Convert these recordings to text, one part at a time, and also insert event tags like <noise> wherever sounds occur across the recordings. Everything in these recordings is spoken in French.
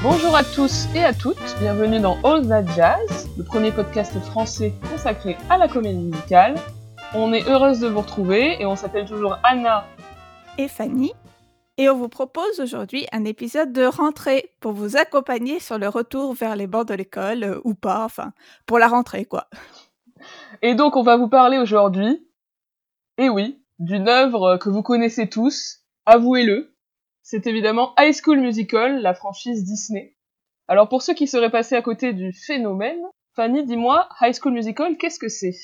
Bonjour à tous et à toutes, bienvenue dans All That Jazz, le premier podcast français consacré à la comédie musicale. On est heureuse de vous retrouver et on s'appelle toujours Anna et Fanny. Et on vous propose aujourd'hui un épisode de rentrée pour vous accompagner sur le retour vers les bancs de l'école, euh, ou pas, enfin, pour la rentrée quoi. Et donc on va vous parler aujourd'hui, et oui, d'une œuvre que vous connaissez tous, avouez-le, c'est évidemment High School Musical, la franchise Disney. Alors pour ceux qui seraient passés à côté du phénomène, Fanny, dis-moi, High School Musical, qu'est-ce que c'est?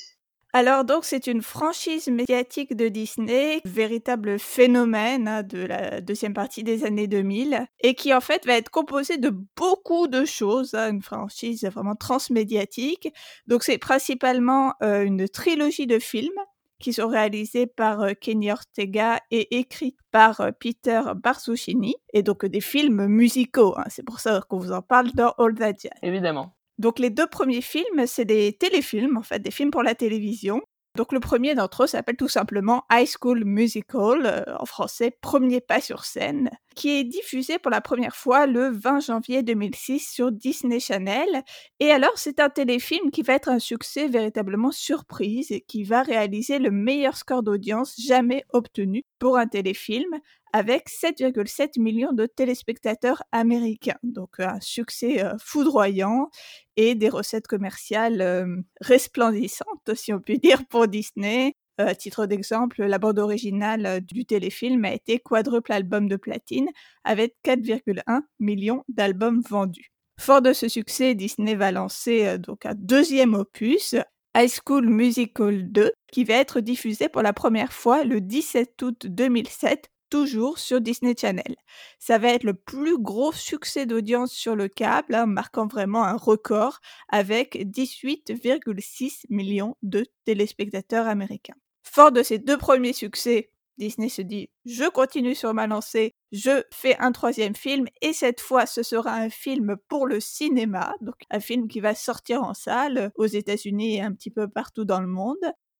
Alors donc c'est une franchise médiatique de Disney, véritable phénomène hein, de la deuxième partie des années 2000, et qui en fait va être composée de beaucoup de choses, hein, une franchise vraiment transmédiatique. Donc c'est principalement euh, une trilogie de films qui sont réalisés par euh, Kenny Ortega et écrits par euh, Peter Barsucini, et donc des films musicaux. Hein. c'est pour ça qu'on vous en parle dans All That Jazz. Évidemment. Donc les deux premiers films, c'est des téléfilms, en fait, des films pour la télévision. Donc le premier d'entre eux s'appelle tout simplement High School Musical, euh, en français Premier pas sur scène, qui est diffusé pour la première fois le 20 janvier 2006 sur Disney Channel. Et alors c'est un téléfilm qui va être un succès véritablement surprise et qui va réaliser le meilleur score d'audience jamais obtenu pour un téléfilm avec 7,7 millions de téléspectateurs américains. Donc un succès euh, foudroyant et des recettes commerciales euh, resplendissantes, si on peut <laughs> dire, pour Disney. Euh, titre d'exemple, la bande originale du téléfilm a été quadruple album de platine avec 4,1 millions d'albums vendus. Fort de ce succès, Disney va lancer donc un deuxième opus, High School Musical 2, qui va être diffusé pour la première fois le 17 août 2007 toujours sur Disney Channel. Ça va être le plus gros succès d'audience sur le câble, hein, marquant vraiment un record avec 18,6 millions de téléspectateurs américains. Fort de ces deux premiers succès, Disney se dit je continue sur ma lancée, je fais un troisième film et cette fois ce sera un film pour le cinéma, donc un film qui va sortir en salle aux États-Unis et un petit peu partout dans le monde.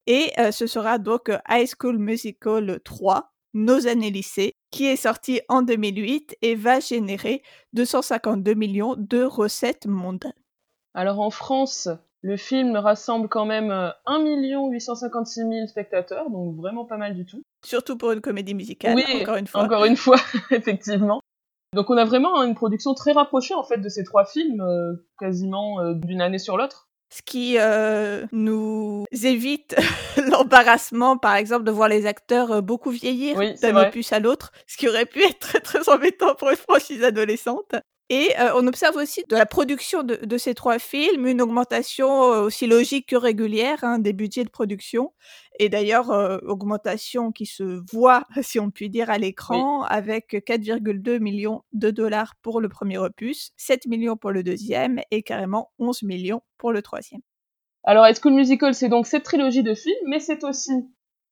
Et euh, ce sera donc High School Musical 3, nos années lycée, qui est sorti en 2008 et va générer 252 millions de recettes mondiales. Alors en France, le film rassemble quand même 1 856 000 spectateurs, donc vraiment pas mal du tout. Surtout pour une comédie musicale, oui, encore une fois. Encore une fois, <laughs> effectivement. Donc on a vraiment une production très rapprochée en fait de ces trois films, euh, quasiment euh, d'une année sur l'autre ce qui euh, nous évite <laughs> l'embarrassement, par exemple, de voir les acteurs euh, beaucoup vieillir d'un opus à l'autre, ce qui aurait pu être très très embêtant pour une franchise adolescente. Et euh, on observe aussi de la production de, ces trois films une augmentation aussi logique que régulière hein, des budgets de production. Et d'ailleurs, augmentation qui se voit, <laughs> si on peut dire, à l'écran, avec 4,2 millions de dollars pour le premier opus, 7 millions pour le deuxième et carrément 11 millions pour le troisième. Alors, High School Musical, c'est donc cette trilogie de films, mais c'est aussi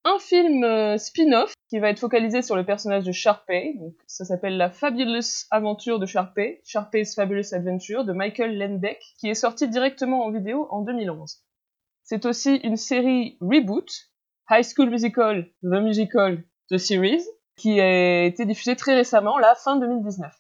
un film spin-off qui va être focalisé sur le personnage de Sharpay. Donc, ça s'appelle La Fabulous Aventure de Sharpay, Sharpay's Fabulous Adventure de Michael Lenbeck, qui est sorti directement en vidéo en 2011. C'est aussi une série reboot High School Musical, The Musical, The Series, qui a été diffusé très récemment, la fin 2019.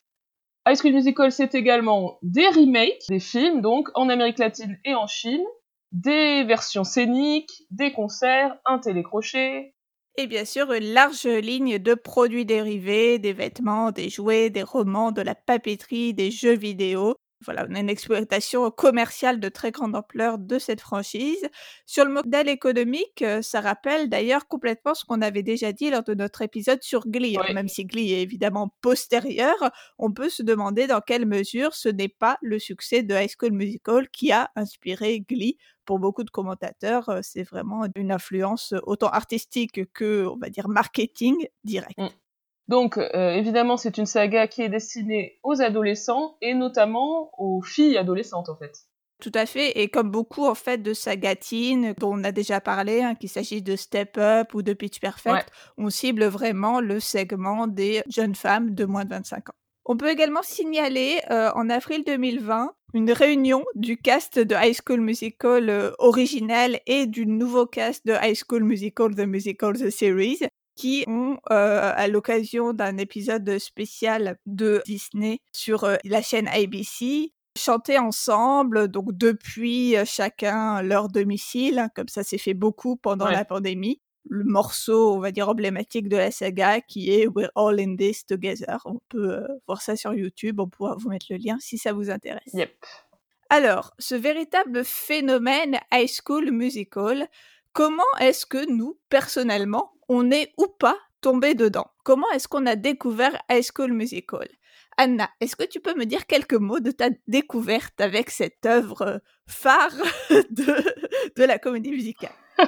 High School Musical, c'est également des remakes des films, donc en Amérique latine et en Chine, des versions scéniques, des concerts, un télécrochet. Et bien sûr, une large ligne de produits dérivés, des vêtements, des jouets, des romans, de la papeterie, des jeux vidéo, voilà, on a une exploitation commerciale de très grande ampleur de cette franchise. Sur le modèle économique, euh, ça rappelle d'ailleurs complètement ce qu'on avait déjà dit lors de notre épisode sur Glee. Hein. Même si Glee est évidemment postérieur, on peut se demander dans quelle mesure ce n'est pas le succès de High School Musical qui a inspiré Glee. Pour beaucoup de commentateurs, euh, c'est vraiment une influence autant artistique que, on va dire, marketing direct. Mmh. Donc, euh, évidemment, c'est une saga qui est destinée aux adolescents et notamment aux filles adolescentes, en fait. Tout à fait, et comme beaucoup en fait de sagatines dont on a déjà parlé, hein, qu'il s'agisse de Step Up ou de Pitch Perfect, on cible vraiment le segment des jeunes femmes de moins de 25 ans. On peut également signaler euh, en avril 2020 une réunion du cast de High School Musical euh, original et du nouveau cast de High School Musical The Musical The Series qui ont, à l'occasion d'un épisode spécial de Disney sur la chaîne ABC, chanté ensemble, donc depuis chacun leur domicile, hein, comme ça s'est fait beaucoup pendant la pandémie. Le morceau, on va dire, emblématique de la saga qui est We're All in This Together. On peut voir ça sur YouTube, on pourra vous mettre le lien si ça vous intéresse. Yep. Alors, ce véritable phénomène High School Musical, comment est-ce que nous, personnellement, on est ou pas tombé dedans Comment est-ce qu'on a découvert High School Musical? Anna, est-ce que tu peux me dire quelques mots de ta découverte avec cette œuvre phare <laughs> de, de la comédie musicale? <laughs>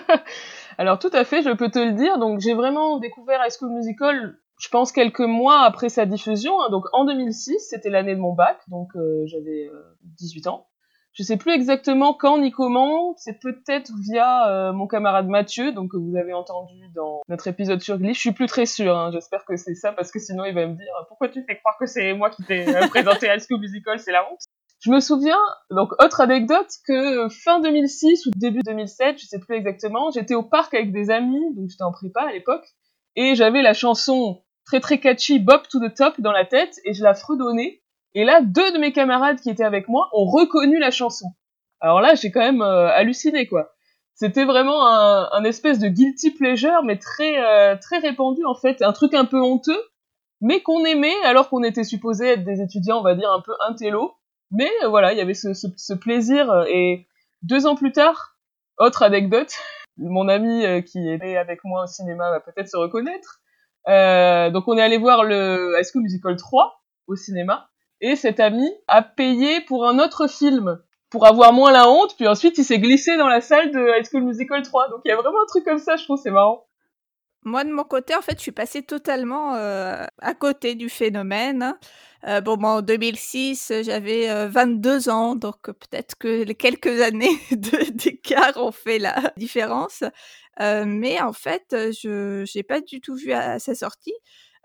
Alors tout à fait, je peux te le dire. Donc j'ai vraiment découvert High School Musical, je pense quelques mois après sa diffusion. Hein. Donc en 2006, c'était l'année de mon bac, donc euh, j'avais 18 euh, ans. Je sais plus exactement quand ni comment. C'est peut-être via euh, mon camarade Mathieu, donc que vous avez entendu dans notre épisode sur Glee. Je suis plus très sûre. Hein. J'espère que c'est ça parce que sinon il va me dire pourquoi tu fais croire que c'est moi qui t'ai euh, présenté High School Musical, c'est la honte. Je me souviens, donc autre anecdote, que fin 2006 ou début 2007, je sais plus exactement, j'étais au parc avec des amis, donc j'étais en prépa à l'époque, et j'avais la chanson très très catchy Bob to the Top dans la tête et je la fredonnais et là, deux de mes camarades qui étaient avec moi ont reconnu la chanson. Alors là, j'ai quand même euh, halluciné, quoi. C'était vraiment un, espèce de guilty pleasure, mais très euh, très répandu en fait, un truc un peu honteux, mais qu'on aimait alors qu'on était supposé être des étudiants, on va dire un peu intello. Mais euh, voilà, il y avait ce, ce, plaisir. Et deux ans plus tard, autre anecdote, <laughs> mon ami qui était avec moi au cinéma va peut-être se reconnaître. donc on est allé voir le High School Musical 3 au cinéma et cet ami a payé pour un autre film pour avoir moins la honte, puis ensuite il s'est glissé dans la salle de High School Musical 3. Donc il y a vraiment un truc comme ça, je trouve, c'est marrant. Moi, de mon côté, en fait, je suis passée totalement euh, à côté du phénomène. Euh, bon, en 2006, j'avais 22 euh, ans, donc peut-être que les quelques années <laughs> d'écart ont fait la différence. mais en fait, je n'ai pas du tout vu à sa sortie.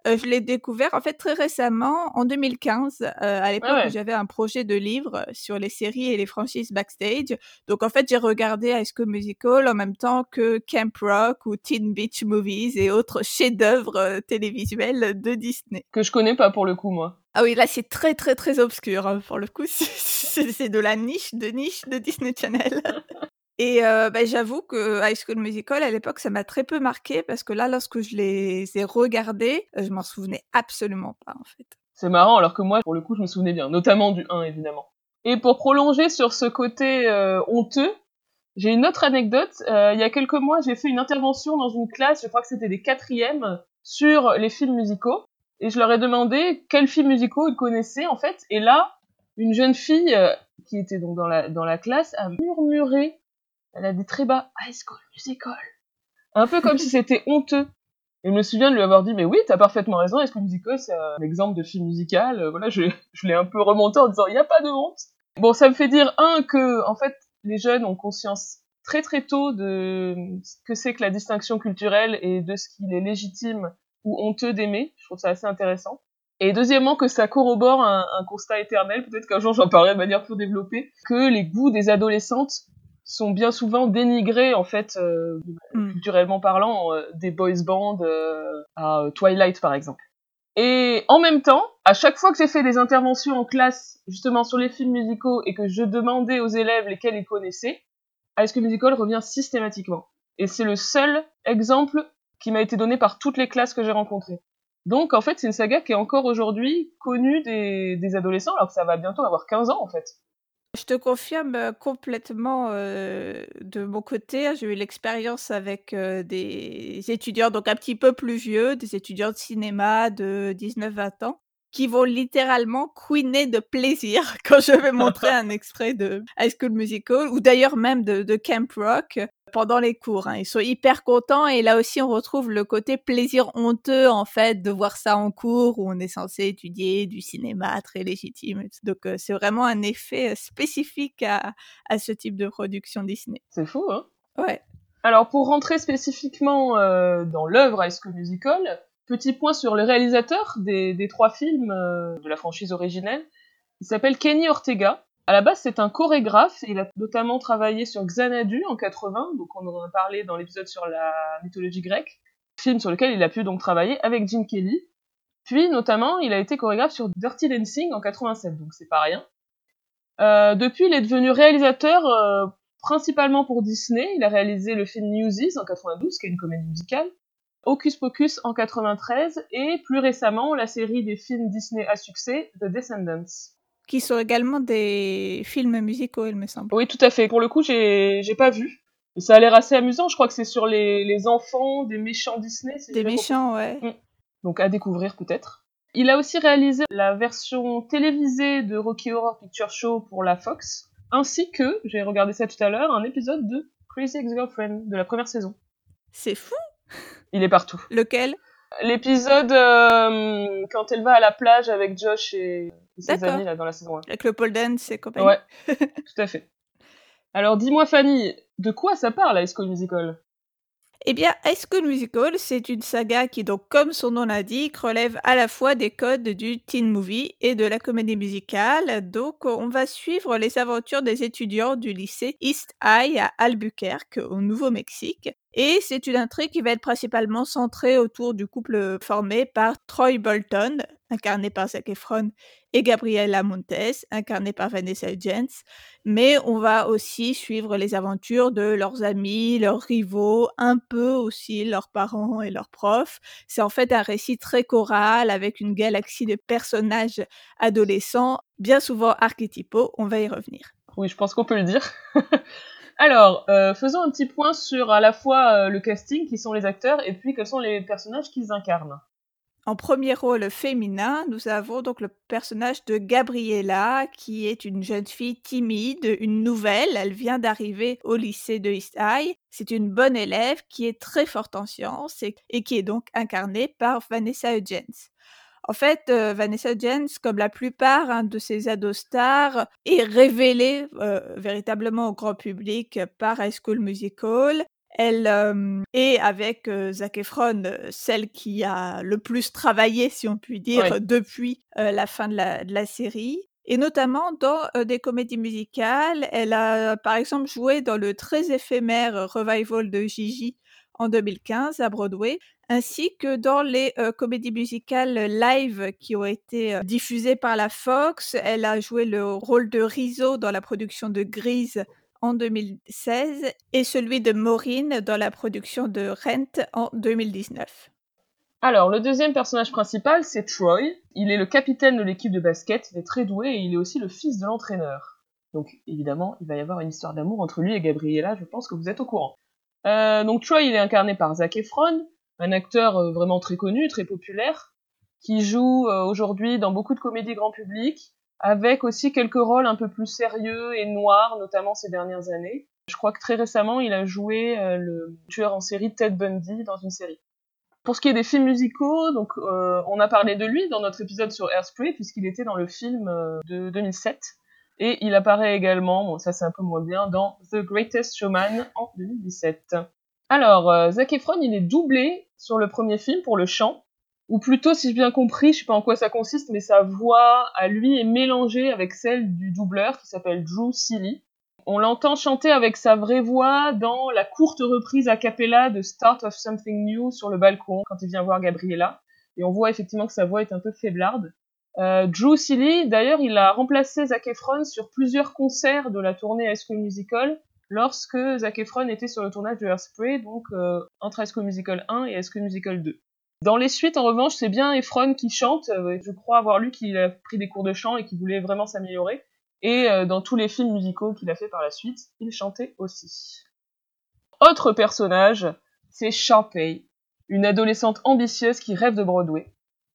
Euh, je l'ai découvert en fait très récemment, en 2015, euh, à l'époque où j'avais un projet de livre sur les séries et les franchises backstage. Donc en fait, j'ai regardé High School Musical en même temps que Camp Rock ou Teen Beach Movies et autres chefs-d'œuvre euh, télévisuels de Disney. Que je connais pas pour le coup, moi. Ah oui, là c'est très très très obscur. Hein, pour le coup, <laughs> c'est de la niche de niche de Disney Channel. <laughs> Et bah, j'avoue que High School Musical, à l'époque, ça m'a très peu marqué parce que là, lorsque je les ai regardés, je m'en souvenais absolument pas, en fait. C'est marrant, alors que moi, pour le coup, je me souvenais bien, notamment du 1, évidemment. Et pour prolonger sur ce côté honteux, j'ai une autre anecdote. il y a quelques mois, j'ai fait une intervention dans une classe, je crois que c'était des quatrièmes, sur les films musicaux. Et je leur ai demandé quels films musicaux ils connaissaient, en fait. Et là, une jeune fille qui était donc dans la, dans la classe a murmuré elle a dit très bas High School Musical. Un peu comme si c'était honteux. Et je me souviens de lui avoir dit mais oui, t'as parfaitement raison, High School Musical c'est un exemple de film musical. Euh, voilà, je, l'ai un peu remonté en disant il n'y a pas de honte. Bon, ça me fait dire un que en fait les jeunes ont conscience très très tôt de ce que c'est que la distinction culturelle et de ce qu'il est légitime ou honteux d'aimer. Je trouve ça assez intéressant. Et deuxièmement, que ça corrobore un, un constat éternel, peut-être qu'un jour j'en parlerai de manière plus développée, que les goûts des adolescentes sont bien souvent dénigrés en fait euh, mm. culturellement parlant euh, des boys bands euh, à Twilight par exemple. Et en même temps, à chaque fois que j'ai fait des interventions en classe justement sur les films musicaux et que je demandais aux élèves lesquels ils connaissaient, High School Musical revient systématiquement. Et c'est le seul exemple qui m'a été donné par toutes les classes que j'ai rencontrées. Donc en fait, c'est une saga qui est encore aujourd'hui connue des, des adolescents alors que ça va bientôt avoir 15 ans en fait. Je te confirme complètement de mon côté. Hein, j'ai eu l'expérience avec des étudiants donc un petit peu plus vieux, des étudiants de cinéma de 19-20 ans qui vont littéralement queener de plaisir <laughs> quand je vais montrer un extrait de High School Musical ou d'ailleurs même de, de, Camp Rock pendant les cours. Hein. Ils sont hyper contents et là aussi on retrouve le côté plaisir honteux en fait de voir ça en cours où on est censé étudier du cinéma très légitime. Donc euh, c'est vraiment un effet euh, spécifique à, à ce type de production Disney. C'est fou, hein Ouais. Alors pour rentrer spécifiquement euh, dans l'œuvre High School Musical, Petit point sur le réalisateur des, trois films euh, de la franchise originelle. Il s'appelle Kenny Ortega. À la base, c'est un chorégraphe. Il a notamment travaillé sur Xanadu en 80, donc on en a parlé dans l'épisode sur la mythologie grecque. film sur lequel il a pu donc travailler avec Jim Kelly. Puis, notamment, il a été chorégraphe sur Dirty Dancing en 87, donc c'est pas rien. Euh, depuis, il est devenu réalisateur euh, principalement pour Disney. Il a réalisé le film Newsies en 92, qui est une comédie musicale, Hocus Pocus en 93, et plus récemment, la série des films Disney à succès, The Descendants. Qui sont également des films musicaux, il me semble. Oui, tout à fait. Pour le coup, j'ai pas vu. Et ça a l'air assez amusant. Je crois que c'est sur les, les, enfants des méchants Disney. Des méchants, ouais. Mm. Donc à découvrir peut-être. Il a aussi réalisé la version télévisée de Rocky Horror Picture Show pour la Fox, ainsi que, j'ai regardé ça tout à l'heure, un épisode de Crazy Ex-Girlfriend de la première saison. C'est fou <laughs> Il est partout. Lequel? L'épisode euh, quand elle va à la plage avec Josh et, ses amis là, dans la saison 1. Avec le pole dance et compagnie. Ouais, <laughs> tout à fait. Alors dis-moi Fanny, de quoi ça parle High School Musical? Eh bien, High School Musical, c'est une saga qui, donc, comme son nom l'indique, relève à la fois des codes du teen movie et de la comédie musicale. Donc, on va suivre les aventures des étudiants du lycée East High à Albuquerque, au Nouveau-Mexique. Et c'est une intrigue qui va être principalement centrée autour du couple formé par Troy Bolton, incarné par Zac Efron, et Gabriela Montes, incarnée par Vanessa Hudgens. Mais on va aussi suivre les aventures de leurs amis, leurs rivaux, un peu aussi leurs parents et leurs profs. C'est en fait un récit très choral avec une galaxie de personnages adolescents, bien souvent archétypaux. On va y revenir. Oui, je pense qu'on peut le dire. <laughs> Alors, euh, faisons un petit point sur à la fois euh, le casting, qui sont les acteurs, et puis quels sont les personnages qu'ils incarnent. En premier rôle féminin, nous avons donc le personnage de Gabriella, qui est une jeune fille timide, une nouvelle. Elle vient d'arriver au lycée de East High. C'est une bonne élève qui est très forte en sciences et, qui est donc incarnée par Vanessa Hudgens. En fait, euh, Vanessa Hudgens, comme la plupart hein, de ses ados stars, est révélée euh, véritablement au grand public par High School Musical. Elle est avec Zac Efron celle qui a le plus travaillé, si on peut dire, depuis la fin de la, série. Et notamment dans des comédies musicales, elle a par exemple joué dans le très éphémère revival de Gigi en 2015 à Broadway, ainsi que dans les comédies musicales live qui ont été diffusées par la Fox. Elle a joué le rôle de Rizzo dans la production de Grease en 2016 et celui de Maureen dans la production de Rent en 2019. Alors, le deuxième personnage principal, c'est Troy. Il est le capitaine de l'équipe de basket, il est très doué et il est aussi le fils de l'entraîneur. Donc, évidemment, il va y avoir une histoire d'amour entre lui et Gabriella, je pense que vous êtes au courant. Euh, donc, Troy, il est incarné par Zac Efron, un acteur euh, vraiment très connu, très populaire, qui joue euh, aujourd'hui dans beaucoup de comédies grand public, avec aussi quelques rôles un peu plus sérieux et noirs, notamment ces dernières années. Je crois que très récemment, il a joué euh, le tueur en série Ted Bundy dans une série. Pour ce qui est des films musicaux, on a parlé de lui dans notre épisode sur Airspray puisqu'il était dans le film de 2007 et il apparaît également, bon ça c'est un peu moins bien, dans The Greatest Showman en 2017. Alors Zac Efron, il est doublé sur le premier film pour le chant ou plutôt, si j'ai bien compris, je sais pas en quoi ça consiste, mais sa voix à lui est mélangée avec celle du doubleur qui s'appelle Drew Seeley. On l'entend chanter avec sa vraie voix dans la courte reprise a cappella de Start of Something New sur le balcon quand il vient voir Gabriella. Et on voit effectivement que sa voix est un peu faiblarde. Euh, Drew Seeley, d'ailleurs, il a remplacé Zac Efron sur plusieurs concerts de la tournée High School Musical lorsque Zac Efron était sur le tournage de Hairspray, donc euh, entre High School Musical 1 et High School Musical 2. Dans les suites, en revanche, c'est bien Efron qui chante. Euh, je crois avoir lu qu'il a pris des cours de chant et qu'il voulait vraiment s'améliorer. Et euh, dans tous les films musicaux qu'il a fait par la suite, il chantait aussi. Autre personnage, c'est Sharpay, une adolescente ambitieuse qui rêve de Broadway.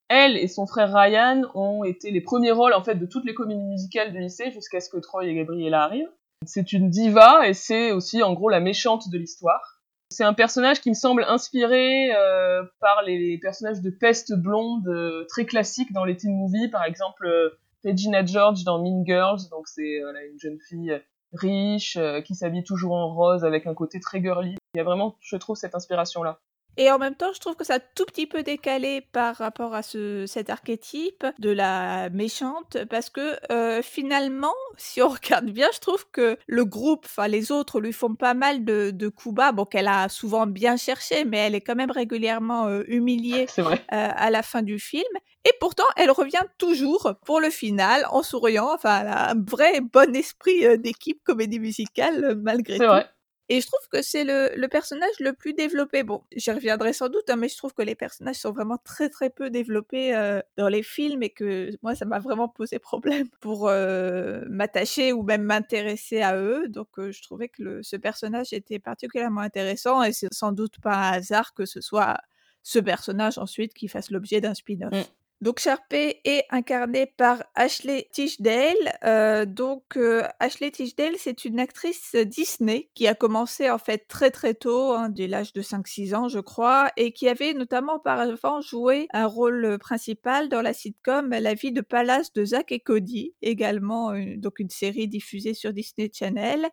Elle et son frère Ryan ont été les premiers rôles en fait de toutes les comédies musicales du lycée jusqu'à ce que Troy et Gabriella arrivent. C'est une diva et c'est aussi en gros la méchante de l'histoire. C'est un personnage qui me semble inspiré euh, par les personnages de peste blonde euh, très classiques dans les teen movies, par exemple euh, Regina George dans Mean Girls, donc c'est une jeune fille riche qui s'habille toujours en rose avec un côté très girly. Il y a vraiment, je trouve, cette inspiration-là. Et en même temps, je trouve que ça a tout petit peu décalé par rapport à ce, cet archétype de la méchante, parce que euh, finalement, <laughs> si on regarde bien, je trouve que le groupe, enfin les autres, lui font pas mal de, de coups bas, bon qu'elle a souvent bien cherché, mais elle est quand même régulièrement euh, humiliée euh, à la fin du film. Et pourtant, elle revient toujours pour le final en souriant. Enfin, elle a un vrai bon esprit d'équipe comédie musicale malgré C'est tout. vrai. Et je trouve que c'est le, le personnage le plus développé. Bon, j'y reviendrai sans doute, hein, mais je trouve que les personnages sont vraiment très très peu développés euh, dans les films et que moi, ça m'a vraiment posé problème <laughs> pour euh, m'attacher ou même m'intéresser à eux. Donc, euh, je trouvais que le- ce personnage était particulièrement intéressant et c'est sans doute pas un hasard que ce soit ce personnage ensuite qui fasse l'objet d'un spin-off. Mm. Donc Sharpay est incarnée par Ashley Tisdale. Euh, donc euh, Ashley Tisdale, c'est une actrice Disney qui a commencé en fait très très tôt, hein, dès l'âge de 5-6 ans je crois, et qui avait notamment auparavant joué un rôle principal dans la sitcom La vie de palace de Zack et Cody, également euh, donc une série diffusée sur Disney Channel.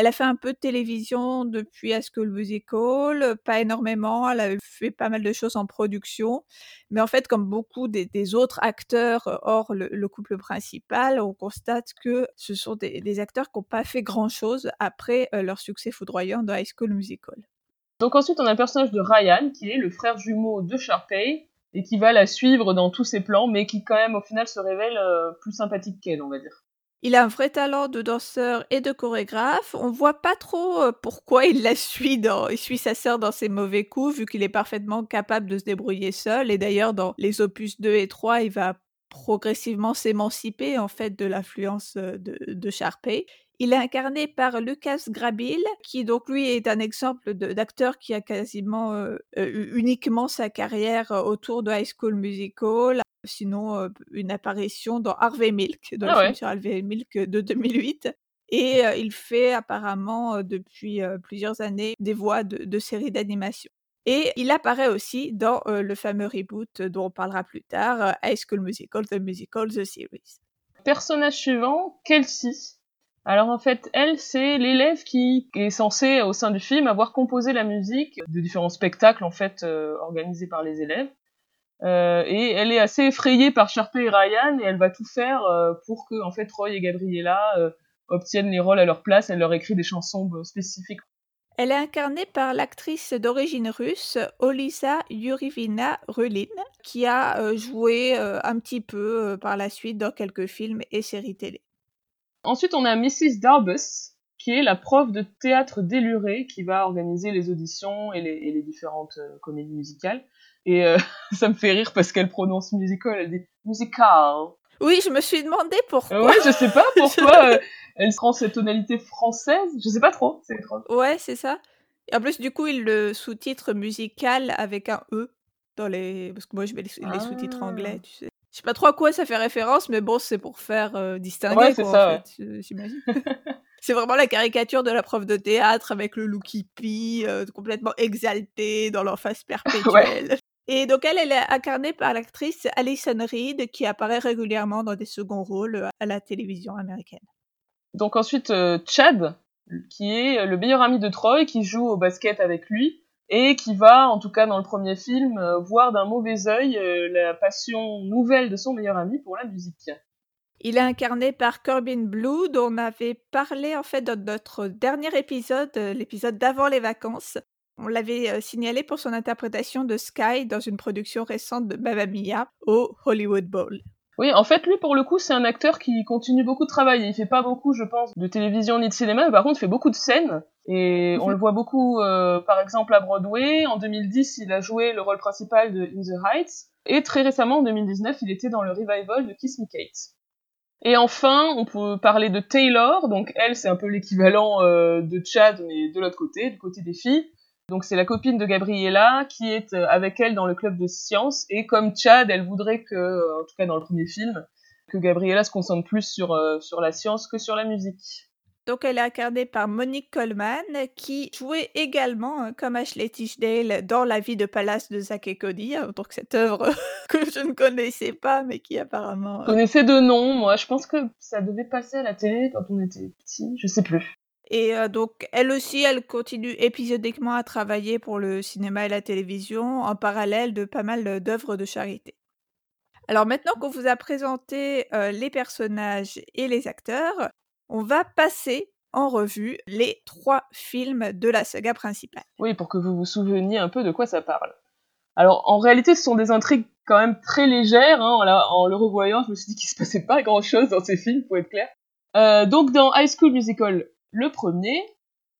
Elle a fait un peu de télévision depuis High School Musical, pas énormément, elle a fait pas mal de choses en production, mais en fait, comme beaucoup des, autres acteurs euh, hors le, le couple principal, on constate que ce sont des, des acteurs qui n'ont pas fait grand-chose après euh, leur succès foudroyant dans High School Musical. Donc ensuite, on a le personnage de Ryan, qui est le frère jumeau de Sharpay, et qui va la suivre dans tous ses plans, mais qui quand même au final se révèle euh, plus sympathique qu'elle, on va dire. Il a un vrai talent de danseur et de chorégraphe. On voit pas trop euh, pourquoi il la suit dans, il suit sa sœur dans ses mauvais coups, vu qu'il est parfaitement capable de se débrouiller seul. Et d'ailleurs, dans les opus 2 et 3, il va progressivement s'émanciper en fait de l'influence euh, de, de. Il est incarné par Lucas Grabil, qui donc lui est un exemple d'acteur qui a quasiment euh, euh, uniquement sa carrière euh, autour de High School Musical, sinon euh, une apparition dans Harvey Milk, dans Ah le ouais. film sur Harvey Milk de 2008. Et euh, il fait apparemment depuis plusieurs années des voix de, de séries d'animation. Et il apparaît aussi dans le fameux reboot dont on parlera plus tard, High School Musical, The Musical, The Series. Personnage suivant, Kelsey. Alors en fait, elle, c'est l'élève qui est censé, au sein du film, avoir composé la musique de différents spectacles en fait euh, organisés par les élèves. Euh, et elle est assez effrayée par Sharpay et Ryan et elle va tout faire euh, pour que en fait Roy et Gabriella obtiennent les rôles à leur place. Elle leur écrit des chansons spécifiques. Elle est incarnée par l'actrice d'origine russe Olisa Yurivina Rulin, qui a joué un petit peu par la suite dans quelques films et séries télé. Ensuite, on a Mrs. Darbus, qui est la prof de théâtre déluré qui va organiser les auditions et les, et les différentes euh, comédies musicales. Et euh, <laughs> ça me fait rire parce qu'elle prononce musical, elle dit musical. Oui, je me suis demandé pourquoi. Ouais, je sais pas <laughs> pourquoi euh, elle prend cette tonalité française. Je sais pas trop. C'est trop. Ouais, c'est ça. Et en plus, du coup, il le sous-titre musical avec un E dans les. Parce que moi, je mets les, les Ah. sous-titres anglais, tu sais. Je sais pas trop à quoi ça fait référence, mais bon, c'est pour faire euh, distinguer, Ouais, c'est quoi, ça, en fait, euh, j'imagine. <laughs> <laughs> c'est vraiment la caricature de la prof de théâtre avec le look hippie, euh, complètement exalté dans l'enfance <laughs> perpétuelle. Et donc, elle, elle est incarnée par l'actrice Alison Reed, qui apparaît régulièrement dans des seconds rôles euh, à la télévision américaine. Donc ensuite, euh, Chad, qui est le meilleur ami de Troy, qui joue au basket avec lui et qui va, en tout cas dans le premier film, euh, voir d'un mauvais œil euh, la passion nouvelle de son meilleur ami pour la musique. Il est incarné par Corbin Blue, dont on avait parlé en fait dans notre dernier épisode, euh, l'épisode d'avant les vacances. On l'avait signalé pour son interprétation de Sky dans une production récente de Mamma Mia au Hollywood Bowl. Oui, en fait, lui, pour le coup, c'est un acteur qui continue beaucoup de travailler. Il fait pas beaucoup, je pense, de télévision ni de cinéma, mais par contre, il fait beaucoup de scènes. Et on le voit beaucoup, euh, par exemple, à Broadway. En 2010, il a joué le rôle principal de In the Heights. Et très récemment, en 2019, il était dans le revival de Kiss Me Kate. Et enfin, on peut parler de Taylor. Donc, elle, c'est un peu l'équivalent euh, de Chad, mais de l'autre côté, du côté des filles. Donc, c'est la copine de Gabriella qui est euh, avec elle dans le club de sciences. Et comme Chad, elle voudrait que, en tout cas dans le premier film, que Gabriella se concentre plus sur, sur la science que sur la musique. Donc elle est incarnée par Monique Coleman, qui jouait également, euh, comme Ashley Tisdale, dans La vie de palace de Zack et Cody, hein, donc cette œuvre <laughs> que je ne connaissais pas, mais qui apparemment... Je connaissais deux noms, moi. Je pense que ça devait passer à la télé quand on était petit. Je sais plus. Et euh, donc, elle aussi, elle continue épisodiquement à travailler pour le cinéma et la télévision, en parallèle de pas mal d'œuvres de charité. Alors maintenant qu'on vous a présenté euh, les personnages et les acteurs, on va passer en revue les trois films de la saga principale. Oui, pour que vous vous souveniez un peu de quoi ça parle. Alors, en réalité, ce sont des intrigues quand même très légères. Hein. En, le revoyant, je me suis dit qu'il se passait pas grand-chose dans ces films, pour être clair. Euh, donc, dans High School Musical, le premier,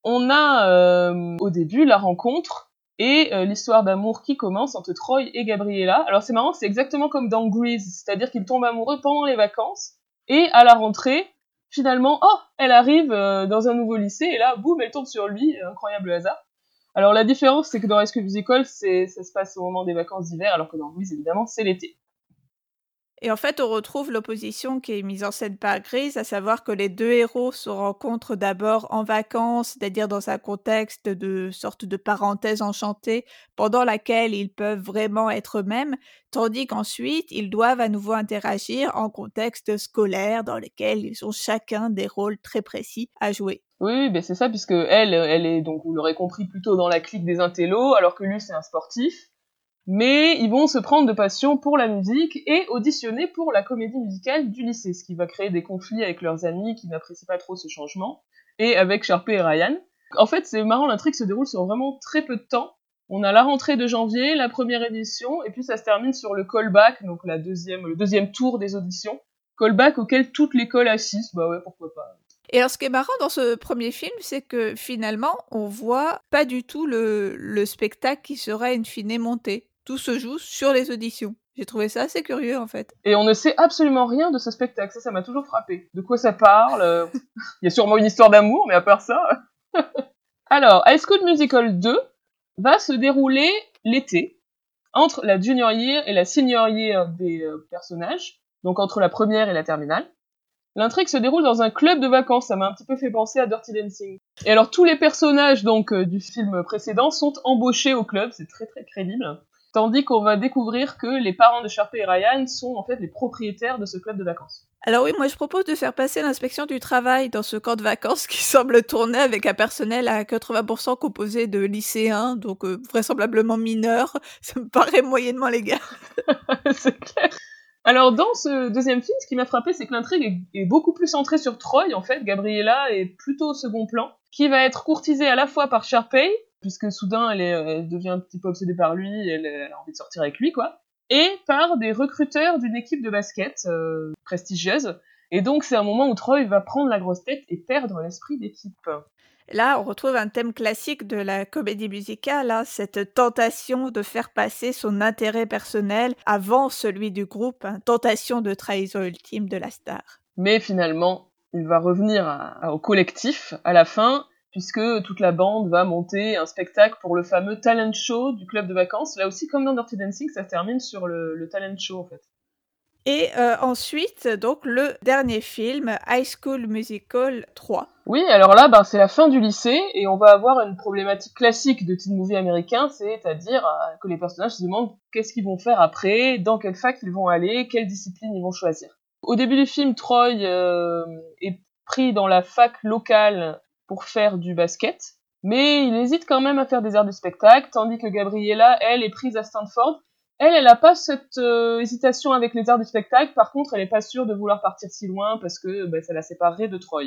on a euh, au début la rencontre et euh, l'histoire d'amour qui commence entre Troy et Gabriella. Alors, c'est marrant, c'est exactement comme dans Grease, c'est-à-dire qu'ils tombent amoureux pendant les vacances et à la rentrée, finalement, oh, elle arrive euh, dans un nouveau lycée, et là, boum, elle tombe sur lui, incroyable hasard. Alors la différence, c'est que dans Rescue Musical, ça se passe au moment des vacances d'hiver, alors que dans Louise, évidemment, c'est l'été. Et en fait, on retrouve l'opposition qui est mise en scène par Grise, à savoir que les deux héros se rencontrent d'abord en vacances, c'est-à-dire dans un contexte de sorte de parenthèse enchantée, pendant laquelle ils peuvent vraiment être eux-mêmes, tandis qu'ensuite, ils doivent à nouveau interagir en contexte scolaire, dans lequel ils ont chacun des rôles très précis à jouer. Oui, ben c'est ça, puisque elle, elle est, donc vous l'aurez compris, plutôt dans la clique des intellos, alors que lui, c'est un sportif mais ils vont se prendre de passion pour la musique et auditionner pour la comédie musicale du lycée, ce qui va créer des conflits avec leurs amis qui n'apprécient pas trop ce changement, et avec Sharpay et Ryan. En fait, c'est marrant, l'intrigue se déroule sur vraiment très peu de temps. On a la rentrée de janvier, la première édition, et puis ça se termine sur le callback, donc la deuxième, le deuxième tour des auditions. Callback auquel toute l'école assiste, bah ouais, pourquoi pas. Et alors, ce qui est marrant dans ce premier film, c'est que finalement, on voit pas du tout le, le spectacle qui sera in fine monté tout se joue sur les auditions. J'ai trouvé ça assez curieux en fait. Et on ne sait absolument rien de ce spectacle, ça, ça m'a toujours frappé. De quoi ça parle? Il y a sûrement une histoire d'amour, mais à part ça. <laughs> Alors, High School Musical 2 va se dérouler l'été, entre la junior year et la senior year des euh, personnages, donc entre la première et la terminale. L'intrigue se déroule dans un club de vacances, ça m'a un petit peu fait penser à Dirty Dancing. Et alors tous les personnages donc euh, du film précédent sont embauchés au club, c'est très très crédible. Tandis qu'on va découvrir que les parents de Sharpay et Ryan sont en fait les propriétaires de ce club de vacances. Alors oui, moi je propose de faire passer l'inspection du travail dans ce camp de vacances <laughs> qui semble tourner avec un personnel à 80% composé de lycéens, donc euh, vraisemblablement mineurs. <laughs> Ça me paraît moyennement légal. <laughs> c'est clair. Alors dans ce deuxième film, ce qui m'a frappé, c'est que l'intrigue est, est, beaucoup plus centrée sur Troy en fait. Gabriella est plutôt au second plan, qui va être courtisée à la fois par Sharpay, puisque soudain elle, devient un petit peu obsédée par lui, elle, elle, a envie de sortir avec lui, quoi. Et par des recruteurs d'une équipe de basket euh, prestigieuse. Et donc c'est un moment où Troy va prendre la grosse tête et perdre l'esprit d'équipe. Là, on retrouve un thème classique de la comédie musicale, hein, cette tentation de faire passer son intérêt personnel avant celui du groupe, hein, tentation de trahison ultime de la star. Mais finalement, il va revenir au collectif à la fin puisque toute la bande va monter un spectacle pour le fameux talent show du club de vacances. Là aussi, comme dans Dirty Dancing, ça termine sur le, talent show en fait. Et euh, ensuite, donc le dernier film, High School Musical 3. Oui, alors là, ben, c'est la fin du lycée et on va avoir une problématique classique de teen movie américain, c'est-à-dire euh, que les personnages se demandent qu'est-ce qu'ils vont faire après, dans quelle fac ils vont aller, quelle discipline ils vont choisir. Au début du film, Troy euh, est pris dans la fac locale pour faire du basket, mais il hésite quand même à faire des arts du spectacle, tandis que Gabriella, elle, est prise à Stanford. Elle, elle n'a pas cette euh, hésitation avec les arts du spectacle, par contre, elle n'est pas sûre de vouloir partir si loin parce que bah, ça la séparerait de Troy.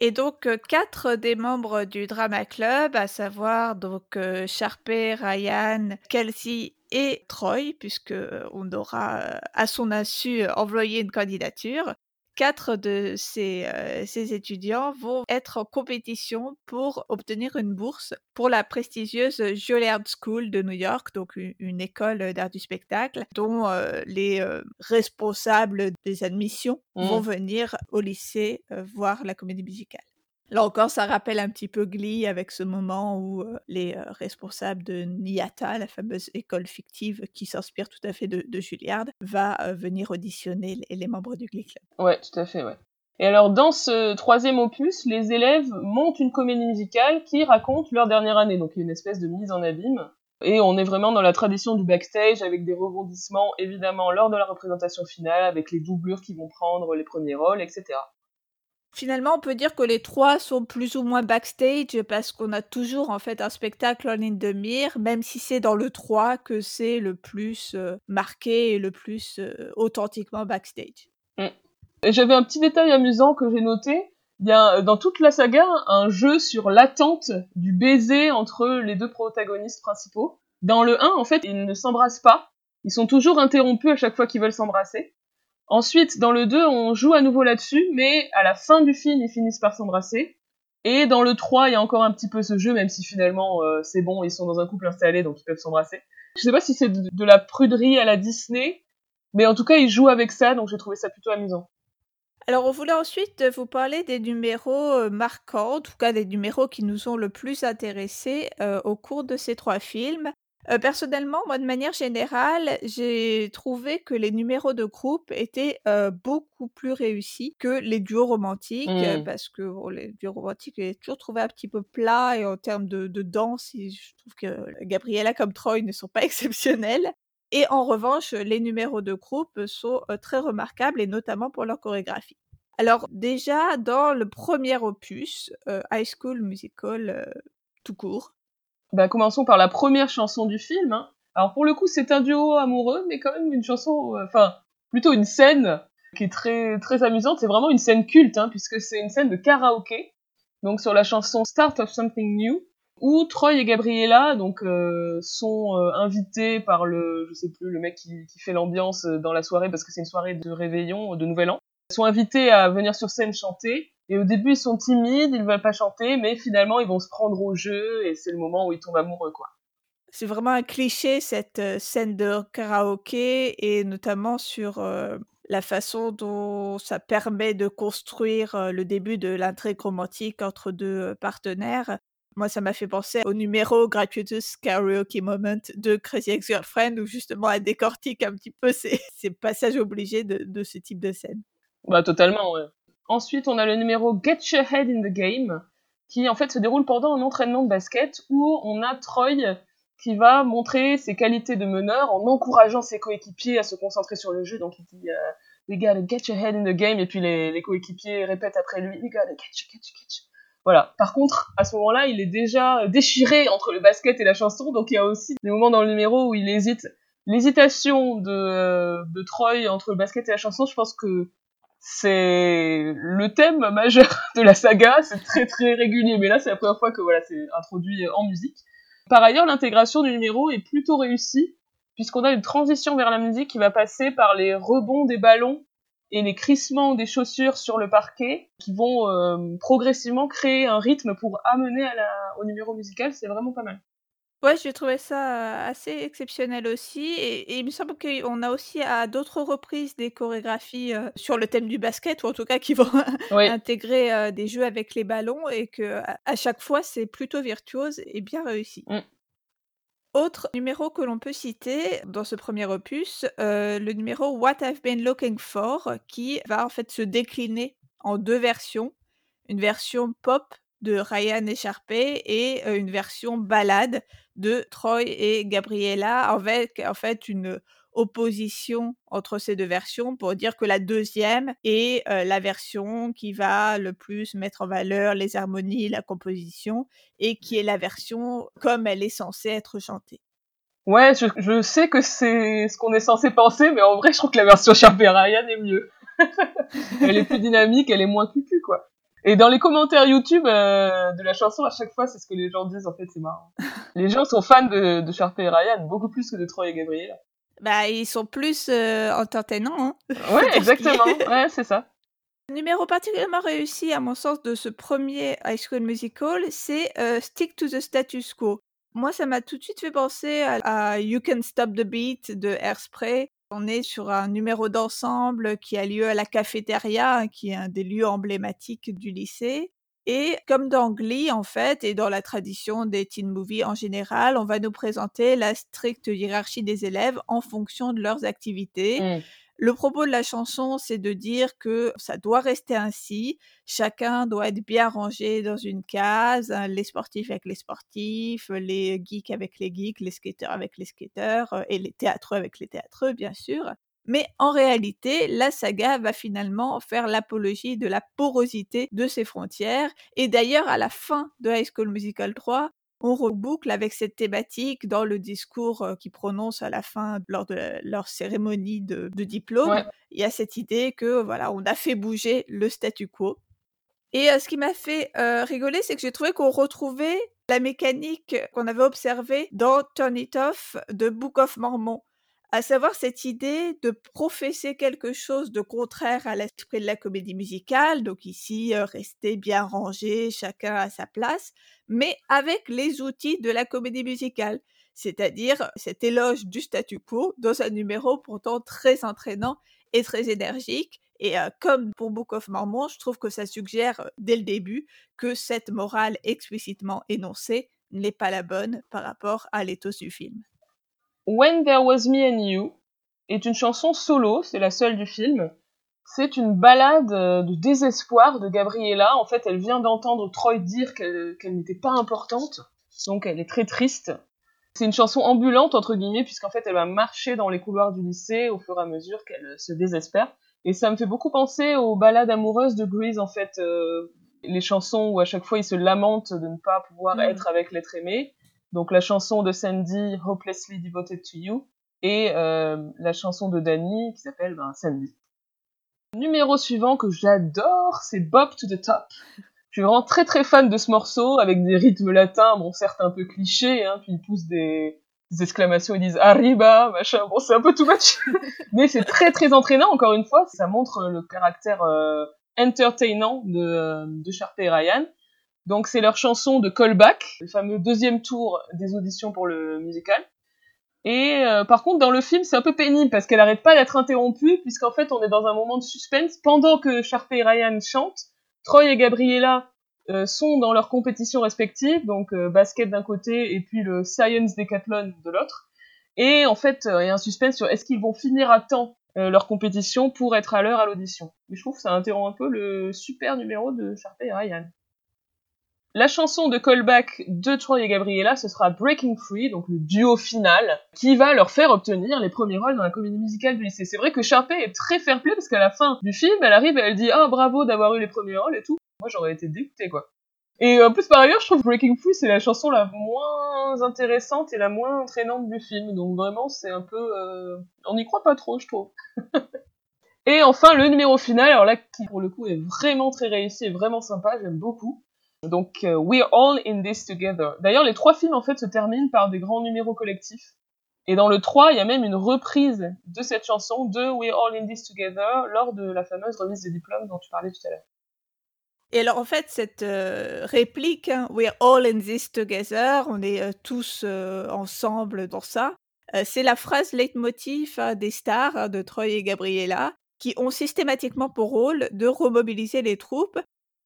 Et donc euh, quatre des membres du Drama Club, à savoir donc euh, Ryan, Kelsey et Troy, puisque on aura à son insu envoyé une candidature, quatre de ces, ces, étudiants vont être en compétition pour obtenir une bourse pour la prestigieuse Juilliard School de New York, donc une, école d'art du spectacle, dont les responsables des admissions vont mmh. venir au lycée voir la comédie musicale. Là encore, ça rappelle un petit peu Glee avec ce moment où les responsables de Niata, la fameuse école fictive qui s'inspire tout à fait de, de Juilliard, va venir auditionner les, membres du Glee Club. Ouais, tout à fait, ouais. Et alors, dans ce troisième opus, les élèves montent une comédie musicale qui raconte leur dernière année, donc une espèce de mise en abîme. Et on est vraiment dans la tradition du backstage avec des rebondissements évidemment lors de la représentation finale, avec les doublures qui vont prendre les premiers rôles, etc. Finalement, on peut dire que les trois sont plus ou moins backstage parce qu'on a toujours en fait un spectacle en ligne de mire, même si c'est dans le 3 que c'est le plus euh, marqué et le plus euh, authentiquement backstage. Mm. J'avais un petit détail amusant que j'ai noté. Il y a dans toute la saga un jeu sur l'attente du baiser entre les deux protagonistes principaux. Dans le 1, en fait, ils ne s'embrassent pas. Ils sont toujours interrompus à chaque fois qu'ils veulent s'embrasser. Ensuite, dans le 2, on joue à nouveau là-dessus, mais à la fin du film, ils finissent par s'embrasser. Et dans le 3, il y a encore un petit peu ce jeu, même si finalement euh, c'est bon, ils sont dans un couple installé, donc ils peuvent s'embrasser. Je sais pas si c'est de, la pruderie à la Disney, mais en tout cas, ils jouent avec ça, donc j'ai trouvé ça plutôt amusant. Alors, on voulait ensuite vous parler des numéros euh, marquants, en tout cas des numéros qui nous ont le plus intéressés euh, au cours de ces trois films personnellement, moi, de manière générale, j'ai trouvé que les numéros de groupe étaient, beaucoup plus réussis que les duos romantiques, mmh. parce que les duos romantiques, j'ai toujours trouvé un petit peu plat et en termes de danse, je trouve que Gabriella comme Troy ne sont pas <laughs> exceptionnels et en revanche, les numéros de groupe sont, très remarquables et notamment pour leur chorégraphie. Alors déjà, dans le premier opus, High School Musical, tout court bah, commençons par la première chanson du film. Hein. Alors pour le coup, c'est un duo amoureux, mais quand même une chanson, euh, enfin plutôt une scène qui est très très amusante. C'est vraiment une scène culte, hein, puisque c'est une scène de karaoké. Donc sur la chanson Start of Something New, où Troy et Gabriella donc euh, sont euh, invités par le, je sais plus, le mec qui, qui fait l'ambiance dans la soirée parce que c'est une soirée de réveillon, de Nouvel An. Sont invités à venir sur scène chanter et au début, ils sont timides, ils veulent pas chanter, mais finalement, ils vont se prendre au jeu et c'est le moment où ils tombent amoureux, quoi. C'est vraiment un cliché, cette euh, scène de karaoké, et notamment sur euh, la façon dont ça permet de construire euh, le début de l'intrigue romantique entre deux partenaires. Moi, ça m'a fait penser au numéro Gratuitous Karaoke Moment de Crazy Ex-Girlfriend, où justement elle décortique un petit peu ces, ces <laughs> passages obligés de, de ce type de scène. Bah, totalement, ouais. Ensuite, on a le numéro Get Your Head in the Game, qui en fait se déroule pendant un entraînement de basket où on a Troy qui va montrer ses qualités de meneur en encourageant ses coéquipiers à se concentrer sur le jeu. Donc il dit euh, We gotta get your head in the game, et puis les, coéquipiers répètent après lui We gotta catch, catch, catch. Voilà. Par contre, à ce moment-là, il est déjà déchiré entre le basket et la chanson, donc il y a aussi des moments dans le numéro où il hésite. L'hésitation de, de Troy entre le basket et la chanson, je pense que c'est le thème majeur <laughs> de la saga, c'est très très régulier, mais là c'est la première fois que voilà, c'est introduit en musique. Par ailleurs, l'intégration du numéro est plutôt réussie, puisqu'on a une transition vers la musique qui va passer par les rebonds des ballons et les crissements des chaussures sur le parquet, qui vont euh, progressivement créer un rythme pour amener à la, au numéro musical, c'est vraiment pas mal. Ouais, j'ai trouvé ça, assez exceptionnel aussi et il me semble qu'on a aussi à d'autres reprises des chorégraphies, sur le thème du basket ou en tout cas qui vont <laughs> intégrer, des jeux avec les ballons et qu'à à chaque fois c'est plutôt virtuose et bien réussi. Mmh. Autre numéro que l'on peut citer dans ce premier opus, le numéro What I've Been Looking For qui va en fait se décliner en deux versions. Une version pop de Ryan Écharpé et une version balade de Troy et Gabriella avec en fait une opposition entre ces deux versions pour dire que la deuxième est la version qui va le plus mettre en valeur les harmonies, la composition et qui est la version comme elle est censée être chantée. Ouais, je, sais que c'est ce qu'on est censé penser, mais en vrai, je trouve que la version Sharpay Ryan est mieux. <laughs> elle est plus dynamique, elle est moins cucu, quoi. Et dans les commentaires YouTube euh, de la chanson, à chaque fois, c'est ce que les gens disent. En fait, c'est marrant. <laughs> les gens sont fans de, de Sharpay et Ryan, beaucoup plus que de Troy et Gabriel. Bah, ils sont plus euh, entertainants. Hein, ouais, <laughs> exactement. <laughs> ouais, c'est ça. Numéro particulièrement réussi, à mon sens, de ce premier High School Musical, c'est euh, Stick to the Status Quo. Moi, ça m'a tout de suite fait penser à, You Can Stop the Beat de Airspray, on est sur un numéro d'ensemble qui a lieu à la cafétéria, qui est un des lieux emblématiques du lycée. Et comme dans Glee, en fait, et dans la tradition des teen movies en général, on va nous présenter la stricte hiérarchie des élèves en fonction de leurs activités. Mmh. Le propos de la chanson, c'est de dire que ça doit rester ainsi. Chacun doit être bien rangé dans une case, hein, les sportifs avec les sportifs, les geeks avec les geeks, les skateurs avec les skateurs euh, et les théâtreux avec les théâtreux, bien sûr. Mais en réalité, la saga va finalement faire l'apologie de la porosité de ces frontières. Et d'ailleurs, à la fin de High School Musical 3, on reboucle avec cette thématique dans le discours euh, qu'ils prononcent à la fin lors de leur cérémonie de, diplôme. Il y a cette idée que voilà, on a fait bouger le statu quo. Et euh, ce qui m'a fait euh, rigoler, c'est que j'ai trouvé qu'on retrouvait la mécanique qu'on avait observée dans Turn It Off de Book of Mormon à savoir cette idée de professer quelque chose de contraire à l'esprit de la comédie musicale, donc ici rester bien rangé, chacun à sa place, mais avec les outils de la comédie musicale, c'est-à-dire cet éloge du statu quo dans un numéro pourtant très entraînant et très énergique. Et comme pour Book of Mormon, je trouve que ça suggère dès le début que cette morale explicitement énoncée n'est pas la bonne par rapport à l'éthos du film. When There Was Me and You est une chanson solo, c'est la seule du film. C'est une balade euh, de désespoir de Gabriella. En fait, elle vient d'entendre Troy dire qu'elle n'était pas importante, donc elle est très triste. C'est une chanson ambulante, entre guillemets, puisqu'en fait, elle va marcher dans les couloirs du lycée au fur et à mesure qu'elle se désespère. Et ça me fait beaucoup penser aux balades amoureuses de Grease, en fait. Euh, les chansons où à chaque fois il se lamente de ne pas pouvoir mm. être avec l'être aimé. Donc la chanson de Sandy, Hopelessly Devoted to You, et euh, la chanson de Danny qui s'appelle ben, Sandy. numéro suivant que j'adore, c'est Bob to the Top. Je suis vraiment très très fan de ce morceau avec des rythmes latins, bon certes un peu clichés, hein, puis ils poussent des, exclamations, ils disent arriba, machin, bon c'est un peu too much, <laughs> mais c'est très très entraînant encore une fois, ça montre le caractère euh, entertainant de, euh, de et Ryan. Donc c'est leur chanson de callback, le fameux deuxième tour des auditions pour le musical. Et euh, par contre dans le film c'est un peu pénible parce qu'elle arrête pas d'être interrompue puisqu'en fait on est dans un moment de suspense pendant que Sharpay et Ryan chantent. Troy et Gabriella euh, sont dans leur compétition respective, donc euh, basket d'un côté et puis le science decathlon de l'autre. Et en fait il y a un suspense sur est-ce qu'ils vont finir à temps leur compétition pour être à l'heure à l'audition. Mais je trouve que ça interrompt un peu le super numéro de Sharpay et Ryan. La chanson de callback de Troy et Gabriella, ce sera Breaking Free, donc le duo final, qui va leur faire obtenir les premiers rôles dans la comédie musicale du lycée. C'est vrai que Sharpay est très fair play parce qu'à la fin du film, elle arrive et elle dit ah bravo d'avoir eu les premiers rôles et tout. Moi j'aurais été dégoûtée quoi. Et en plus par ailleurs, je trouve Breaking Free c'est la chanson la moins intéressante et la moins entraînante du film. Donc vraiment c'est un peu, euh... on n'y croit pas trop je trouve. <laughs> et enfin le numéro final, alors là qui pour le coup est vraiment très réussi et vraiment sympa, j'aime beaucoup. Donc, euh, We're All in This Together. D'ailleurs, les trois films, en fait, se terminent par des grands numéros collectifs. Et dans le 3, il y a même une reprise de cette chanson de We're All in This Together lors de la fameuse remise des diplômes dont tu parlais tout à l'heure. Et alors, en fait, cette euh, réplique, hein, We're all in this together, on est euh, tous ensemble dans ça, c'est la phrase leitmotiv hein, des stars hein, de Troy et Gabriella, qui ont systématiquement pour rôle de remobiliser les troupes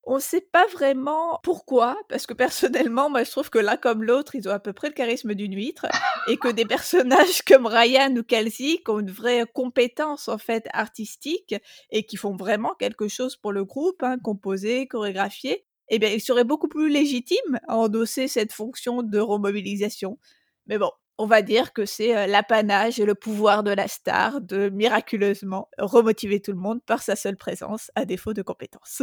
on ne sait pas vraiment pourquoi, parce que personnellement, moi je trouve que l'un comme l'autre, ils ont à peu près le charisme d'une huître, et que des personnages <laughs> comme Ryan ou Kelsey, qui ont une vraie compétence en fait artistique, et qui font vraiment quelque chose pour le groupe, hein, composer, chorégraphier, eh bien ils seraient beaucoup plus légitimes à endosser cette fonction de remobilisation. Mais bon, on va dire que c'est euh, l'apanage et le pouvoir de la star de miraculeusement remotiver tout le monde par sa seule présence, à défaut de compétences.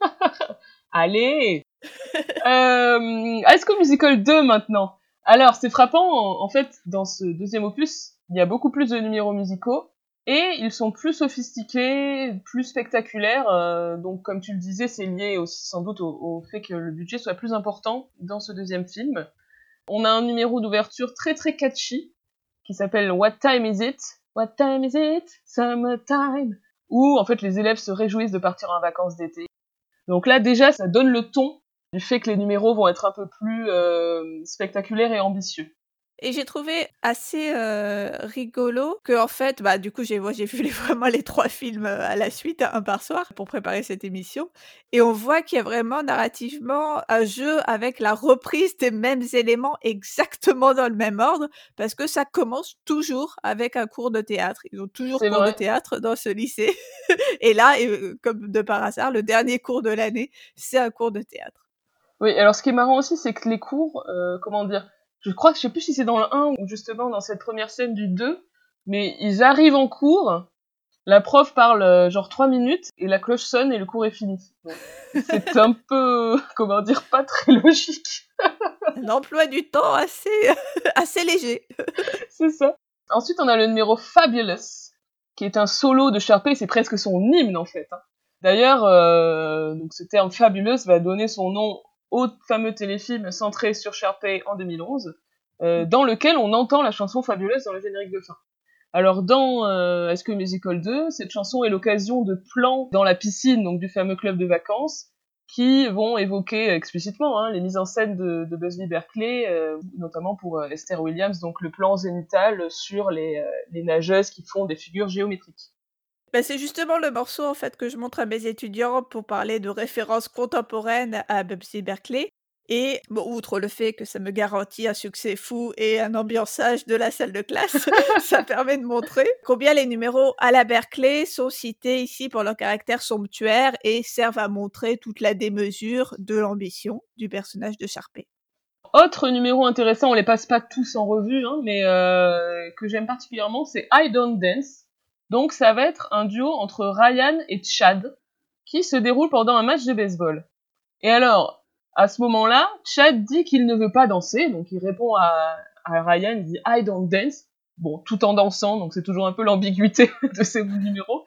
<laughs> Allez euh, High School Musical 2 maintenant? Alors, c'est frappant, en, fait, dans ce deuxième opus, il y a beaucoup plus de numéros musicaux, et ils sont plus sophistiqués, plus spectaculaires, euh, donc comme tu le disais, c'est lié aussi sans doute au, fait que le budget soit plus important dans ce deuxième film. On a un numéro d'ouverture très très catchy, qui s'appelle What Time Is It? What Time Is It? Summertime où en fait les élèves se réjouissent de partir en vacances d'été. Donc là déjà, ça donne le ton du fait que les numéros vont être un peu plus euh, spectaculaires et ambitieux. Et j'ai trouvé assez euh, rigolo que en fait, bah du coup j'ai j'ai vu les, <laughs> vraiment les trois films à la suite, un par soir, pour préparer cette émission, et on voit qu'il y a vraiment narrativement un jeu avec la reprise des mêmes éléments exactement dans le même ordre, parce que ça commence toujours avec un cours de théâtre. Ils ont toujours cours de théâtre dans ce lycée, <laughs> et là, et, comme de par hasard, le dernier cours de l'année, c'est un cours de théâtre. Oui, alors ce qui est marrant aussi, c'est que les cours, euh, comment dire je crois que je sais plus si c'est dans le 1 ou justement dans cette première scène du 2, mais ils arrivent en cours, la prof parle euh, genre trois minutes et la cloche sonne et le cours est fini. C'est un <laughs> peu, comment dire, pas très logique. Un emploi du temps assez, assez léger. <laughs> C'est ça. Ensuite, on a le numéro Fabulous, qui est un solo de Sharpay, c'est presque son hymne en fait. Hein. D'ailleurs, euh, donc ce terme Fabulous va donner son nom au fameux téléfilm centré sur Sharpay en 2011, euh, dans lequel on entend la chanson Fabulous dans le générique de fin. Alors dans euh, Est-ce que Musical 2, cette chanson est l'occasion de plans dans la piscine donc du fameux club de vacances qui vont évoquer explicitement hein, les mises en scène de, de Busby Berkeley, euh, notamment pour euh, Esther Williams, donc le plan zénital sur les, euh, les nageuses qui font des figures géométriques. Ben, c'est justement le morceau en fait que je montre à mes étudiants pour parler de références contemporaines à Busby Berkeley. Et bon, outre le fait que ça me garantit un succès fou et un ambiançage de la salle de classe, <laughs> <laughs> ça permet de montrer combien les numéros à la Berkeley sont cités ici pour leur caractère somptuaire et servent à montrer toute la démesure de l'ambition du personnage de Sharpay. Autre numéro intéressant, on les passe pas tous en revue, hein, mais euh, que j'aime particulièrement, c'est I Don't Dance. Donc ça va être un duo entre Ryan et Chad qui se déroule pendant un match de baseball. Et alors, à ce moment-là, Chad dit qu'il ne veut pas danser, donc il répond à, Ryan, il dit I don't dance, bon, tout en dansant, donc c'est toujours un peu l'ambiguïté <laughs> de ces numéros.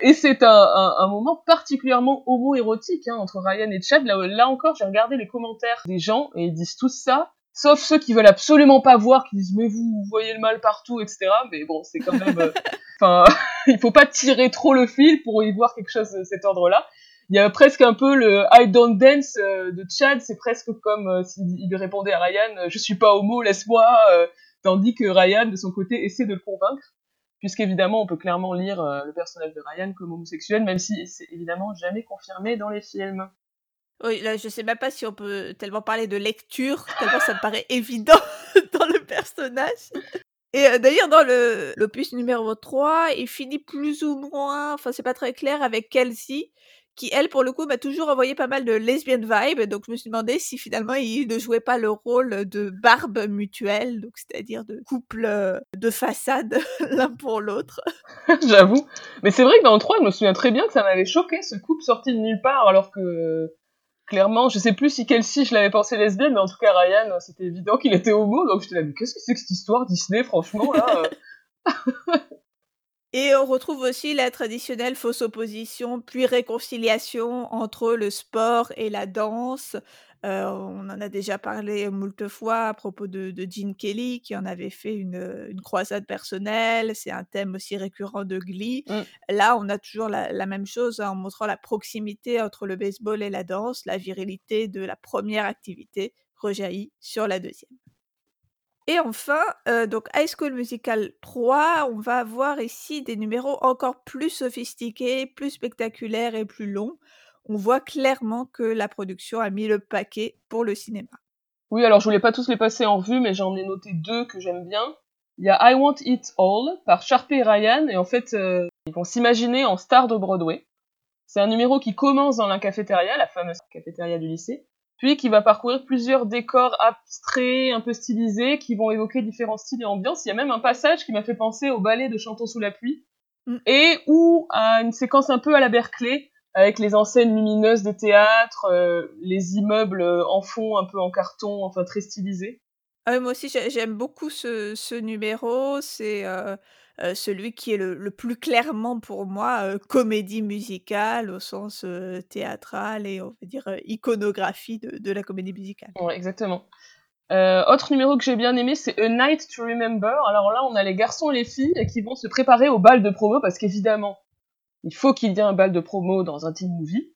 Et c'est un, moment particulièrement homo-érotique hein, entre Ryan et Chad. Là, là encore, j'ai regardé les commentaires des gens et ils disent tous ça, sauf ceux qui veulent absolument pas voir, qui disent mais vous, voyez le mal partout, etc. Mais bon, c'est quand même, euh, <laughs> enfin, <laughs> il faut pas tirer trop le fil pour y voir quelque chose de cet ordre-là il y a presque un peu le I don't dance euh, de Chad, c'est presque comme euh, s'il répondait à Ryan je suis pas homo, laisse-moi, tandis que Ryan de son côté essaie de le convaincre, puisqu'évidemment on peut clairement lire le personnage de Ryan comme homosexuel, même si c'est évidemment jamais confirmé dans les films. Oui, là je sais même pas si on peut tellement parler de lecture, tellement ça me paraît évident <laughs> dans le personnage. Et d'ailleurs, dans le l'opus numéro 3, il finit plus ou moins, enfin c'est pas très clair, avec Kelsey, qui elle pour le coup m'a toujours envoyé pas mal de lesbian vibe donc je me suis demandé si finalement il ne jouait pas le rôle de barbe mutuelle donc c'est-à-dire de couple euh, de façade <laughs> l'un pour l'autre. <laughs> J'avoue. Mais c'est vrai que dans le 3 je me souviens très bien que ça m'avait choqué ce couple sorti de nulle part alors que clairement je sais plus si Kelsey je l'avais pensé lesbienne mais en tout cas Ryan c'était évident qu'il était homo donc j'étais là mais qu'est-ce que c'est que cette histoire Disney franchement là euh. <laughs> Et on retrouve aussi la traditionnelle fausse opposition, puis réconciliation entre le sport et la danse. Euh, on en a déjà parlé moult fois à propos de, de Gene Kelly, qui en avait fait une, une croisade personnelle. C'est un thème aussi récurrent de Glee. Mmh. Là, on a toujours la, la même chose hein, en montrant la proximité entre le baseball et la danse. La virilité de la première activité rejaillit sur la deuxième. Et enfin, euh, donc High School Musical 3, on va avoir ici des numéros encore plus sophistiqués, plus spectaculaires et plus longs. On voit clairement que la production a mis le paquet pour le cinéma. Oui, alors je voulais pas tous les passer en vue, mais j'en ai noté deux que j'aime bien. Il y a I Want It All par Sharpay et Ryan, et en fait, euh, ils vont s'imaginer en star de Broadway. C'est un numéro qui commence dans la cafétéria, la fameuse cafétéria du lycée, puis qui va parcourir plusieurs décors abstraits, un peu stylisés, qui vont évoquer différents styles et ambiances. Il y a même un passage qui m'a fait penser au ballet de Chantons sous la pluie, mm. et ou à une séquence un peu à la Berkeley, avec les enseignes lumineuses des théâtres, euh, les immeubles en fond, un peu en carton, enfin très stylisés. Ah moi aussi, j'aime beaucoup ce, ce numéro. C'est euh, euh, celui qui est le, plus clairement pour moi euh, comédie musicale au sens euh, théâtral et on va dire iconographie de, la comédie musicale. Ouais, exactement. autre numéro que j'ai bien aimé, c'est A Night to Remember. Alors là, on a les garçons et les filles qui vont se préparer au bal de promo parce qu'évidemment, il faut qu'il y ait un bal de promo dans un teen movie.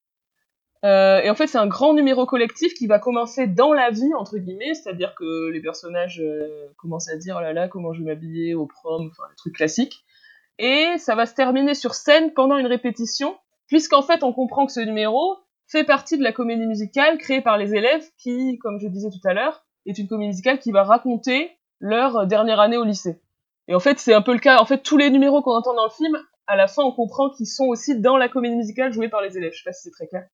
Euh, et en fait, c'est un grand numéro collectif qui va commencer dans la vie, entre guillemets, c'est-à-dire que les personnages euh, commencent à dire, oh là là, comment je vais m'habiller au prom, enfin, les trucs classiques. Et ça va se terminer sur scène pendant une répétition, puisqu'en fait, on comprend que ce numéro fait partie de la comédie musicale créée par les élèves qui, comme je disais tout à l'heure, est une comédie musicale qui va raconter leur dernière année au lycée. Et en fait, c'est un peu le cas. En fait, tous les numéros qu'on entend dans le film, à la fin, on comprend qu'ils sont aussi dans la comédie musicale jouée par les élèves. Je sais pas si c'est très clair.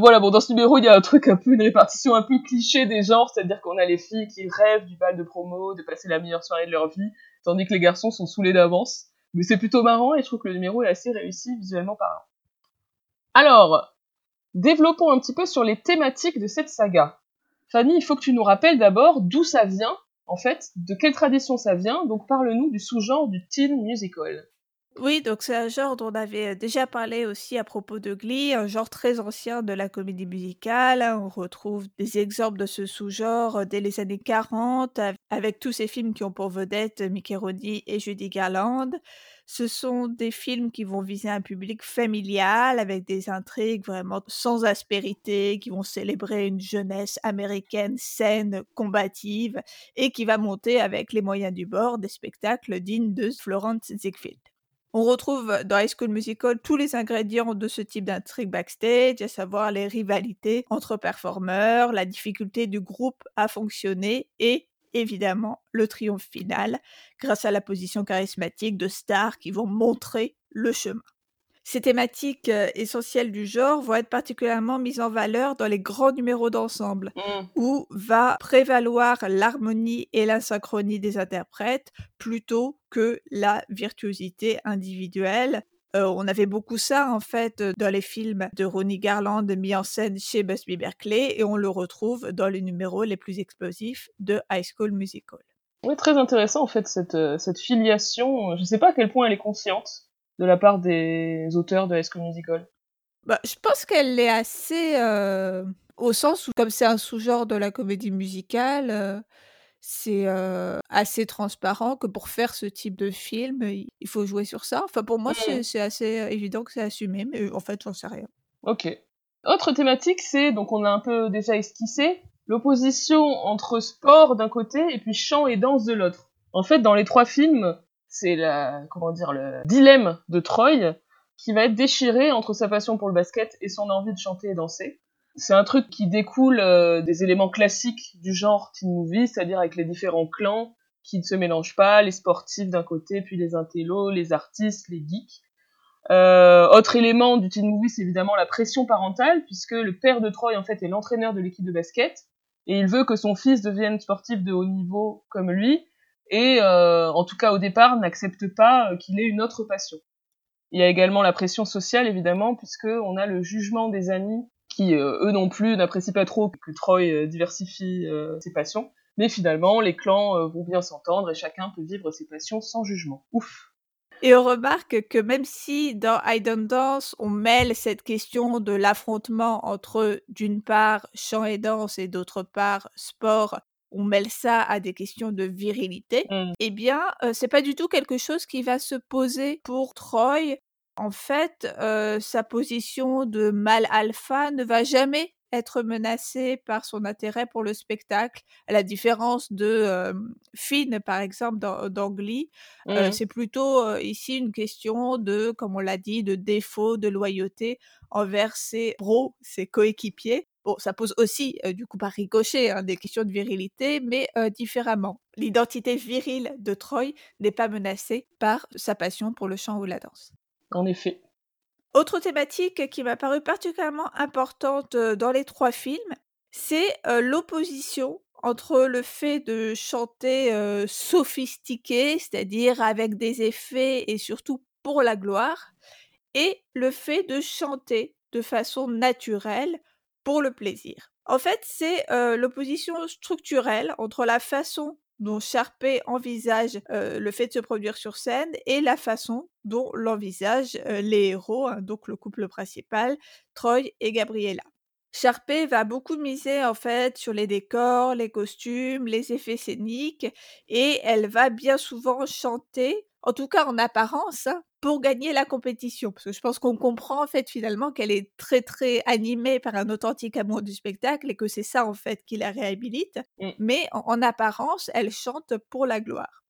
Voilà, bon, dans ce numéro, il y a un truc un peu, une répartition un peu cliché des genres, c'est-à-dire qu'on a les filles qui rêvent du bal de promo, de passer la meilleure soirée de leur vie, tandis que les garçons sont saoulés d'avance. Mais c'est plutôt marrant et je trouve que le numéro est assez réussi visuellement parlant. Alors, développons un petit peu sur les thématiques de cette saga. Fanny, il faut que tu nous rappelles d'abord d'où ça vient, en fait, de quelle tradition ça vient, donc parle-nous du sous-genre du teen musical. Oui, donc c'est un genre dont on avait déjà parlé aussi à propos de Glee, un genre très ancien de la comédie musicale. On retrouve des exemples de ce sous-genre dès les années 40, avec tous ces films qui ont pour vedette Mickey Rooney et Judy Garland. Ce sont des films qui vont viser un public familial, avec des intrigues vraiment sans aspérité, qui vont célébrer une jeunesse américaine saine, combative, et qui va monter avec les moyens du bord des spectacles dignes de Florence Ziegfeld. On retrouve dans High School Musical tous les ingrédients de ce type d'intrigue backstage, à savoir les rivalités entre performeurs, la difficulté du groupe à fonctionner et évidemment le triomphe final grâce à la position charismatique de stars qui vont montrer le chemin. Ces thématiques euh, essentielles du genre vont être particulièrement mises en valeur dans les grands numéros d'ensemble, mmh. où va prévaloir l'harmonie et la synchronie des interprètes plutôt que la virtuosité individuelle. Euh, on avait beaucoup ça en fait dans les films de Ronnie Garland mis en scène chez Busby Berkeley et on le retrouve dans les numéros les plus explosifs de High School Musical. Oui, très intéressant en fait cette, euh, cette filiation. Je ne sais pas à quel point elle est consciente de la part des auteurs de High School Musical bah, Je pense qu'elle est assez... Euh, au sens où, comme c'est un sous-genre de la comédie musicale, euh, c'est euh, assez transparent que pour faire ce type de film, il faut jouer sur ça. Enfin, pour moi, c'est assez évident que c'est assumé, mais en fait, j'en sais rien. Ok. Autre thématique, c'est, donc on a un peu déjà esquissé, l'opposition entre sport d'un côté et puis chant et danse de l'autre. En fait, dans les trois films, c'est la, comment dire, le dilemme de Troy qui va être déchiré entre sa passion pour le basket et son envie de chanter et danser. C'est un truc qui découle euh, des éléments classiques du genre teen movie, c'est-à-dire avec les différents clans qui ne se mélangent pas, les sportifs d'un côté, puis les intellos, les artistes, les geeks. Euh, autre élément du teen movie, c'est évidemment la pression parentale, puisque le père de Troy en fait est l'entraîneur de l'équipe de basket, et il veut que son fils devienne sportif de haut niveau comme lui, et euh, en tout cas au départ n'accepte pas euh, qu'il ait une autre passion. Il y a également la pression sociale évidemment puisque on a le jugement des amis qui euh, eux non plus n'apprécient pas trop que Troy diversifie ses passions, mais finalement les clans vont bien s'entendre et chacun peut vivre ses passions sans jugement. Ouf. Et on remarque que même si dans I Don't Dance, on mêle cette question de l'affrontement entre, d'une part, chant et danse et d'autre part, sport on mêle ça à des questions de virilité, mmh. eh bien, c'est pas du tout quelque chose qui va se poser pour Troy. En fait, sa position de mâle alpha ne va jamais être menacée par son intérêt pour le spectacle, à la différence de Finn, par exemple, dans, mmh. c'est plutôt ici une question de, comme on l'a dit, de défaut de loyauté envers ses bros, ses coéquipiers. Bon, ça pose aussi, du coup, par ricochet, hein, des questions de virilité, mais différemment. L'identité virile de Troy n'est pas menacée par sa passion pour le chant ou la danse. En effet. Autre thématique qui m'a paru particulièrement importante dans les trois films, c'est l'opposition entre le fait de chanter sophistiqué, c'est-à-dire avec des effets et surtout pour la gloire, et le fait de chanter de façon naturelle pour le plaisir. En fait, c'est l'opposition structurelle entre la façon dont Sharpay envisage le fait de se produire sur scène et la façon dont l'envisagent les héros, hein, donc le couple principal, Troy et Gabriella. Sharpay va beaucoup miser en fait sur les décors, les costumes, les effets scéniques et elle va bien souvent chanter en tout cas en apparence, hein, pour gagner la compétition. Parce que je pense qu'on comprend en fait finalement qu'elle est très très animée par un authentique amour du spectacle et que c'est ça en fait qui la réhabilite. Mmh. Mais en, apparence, elle chante pour la gloire.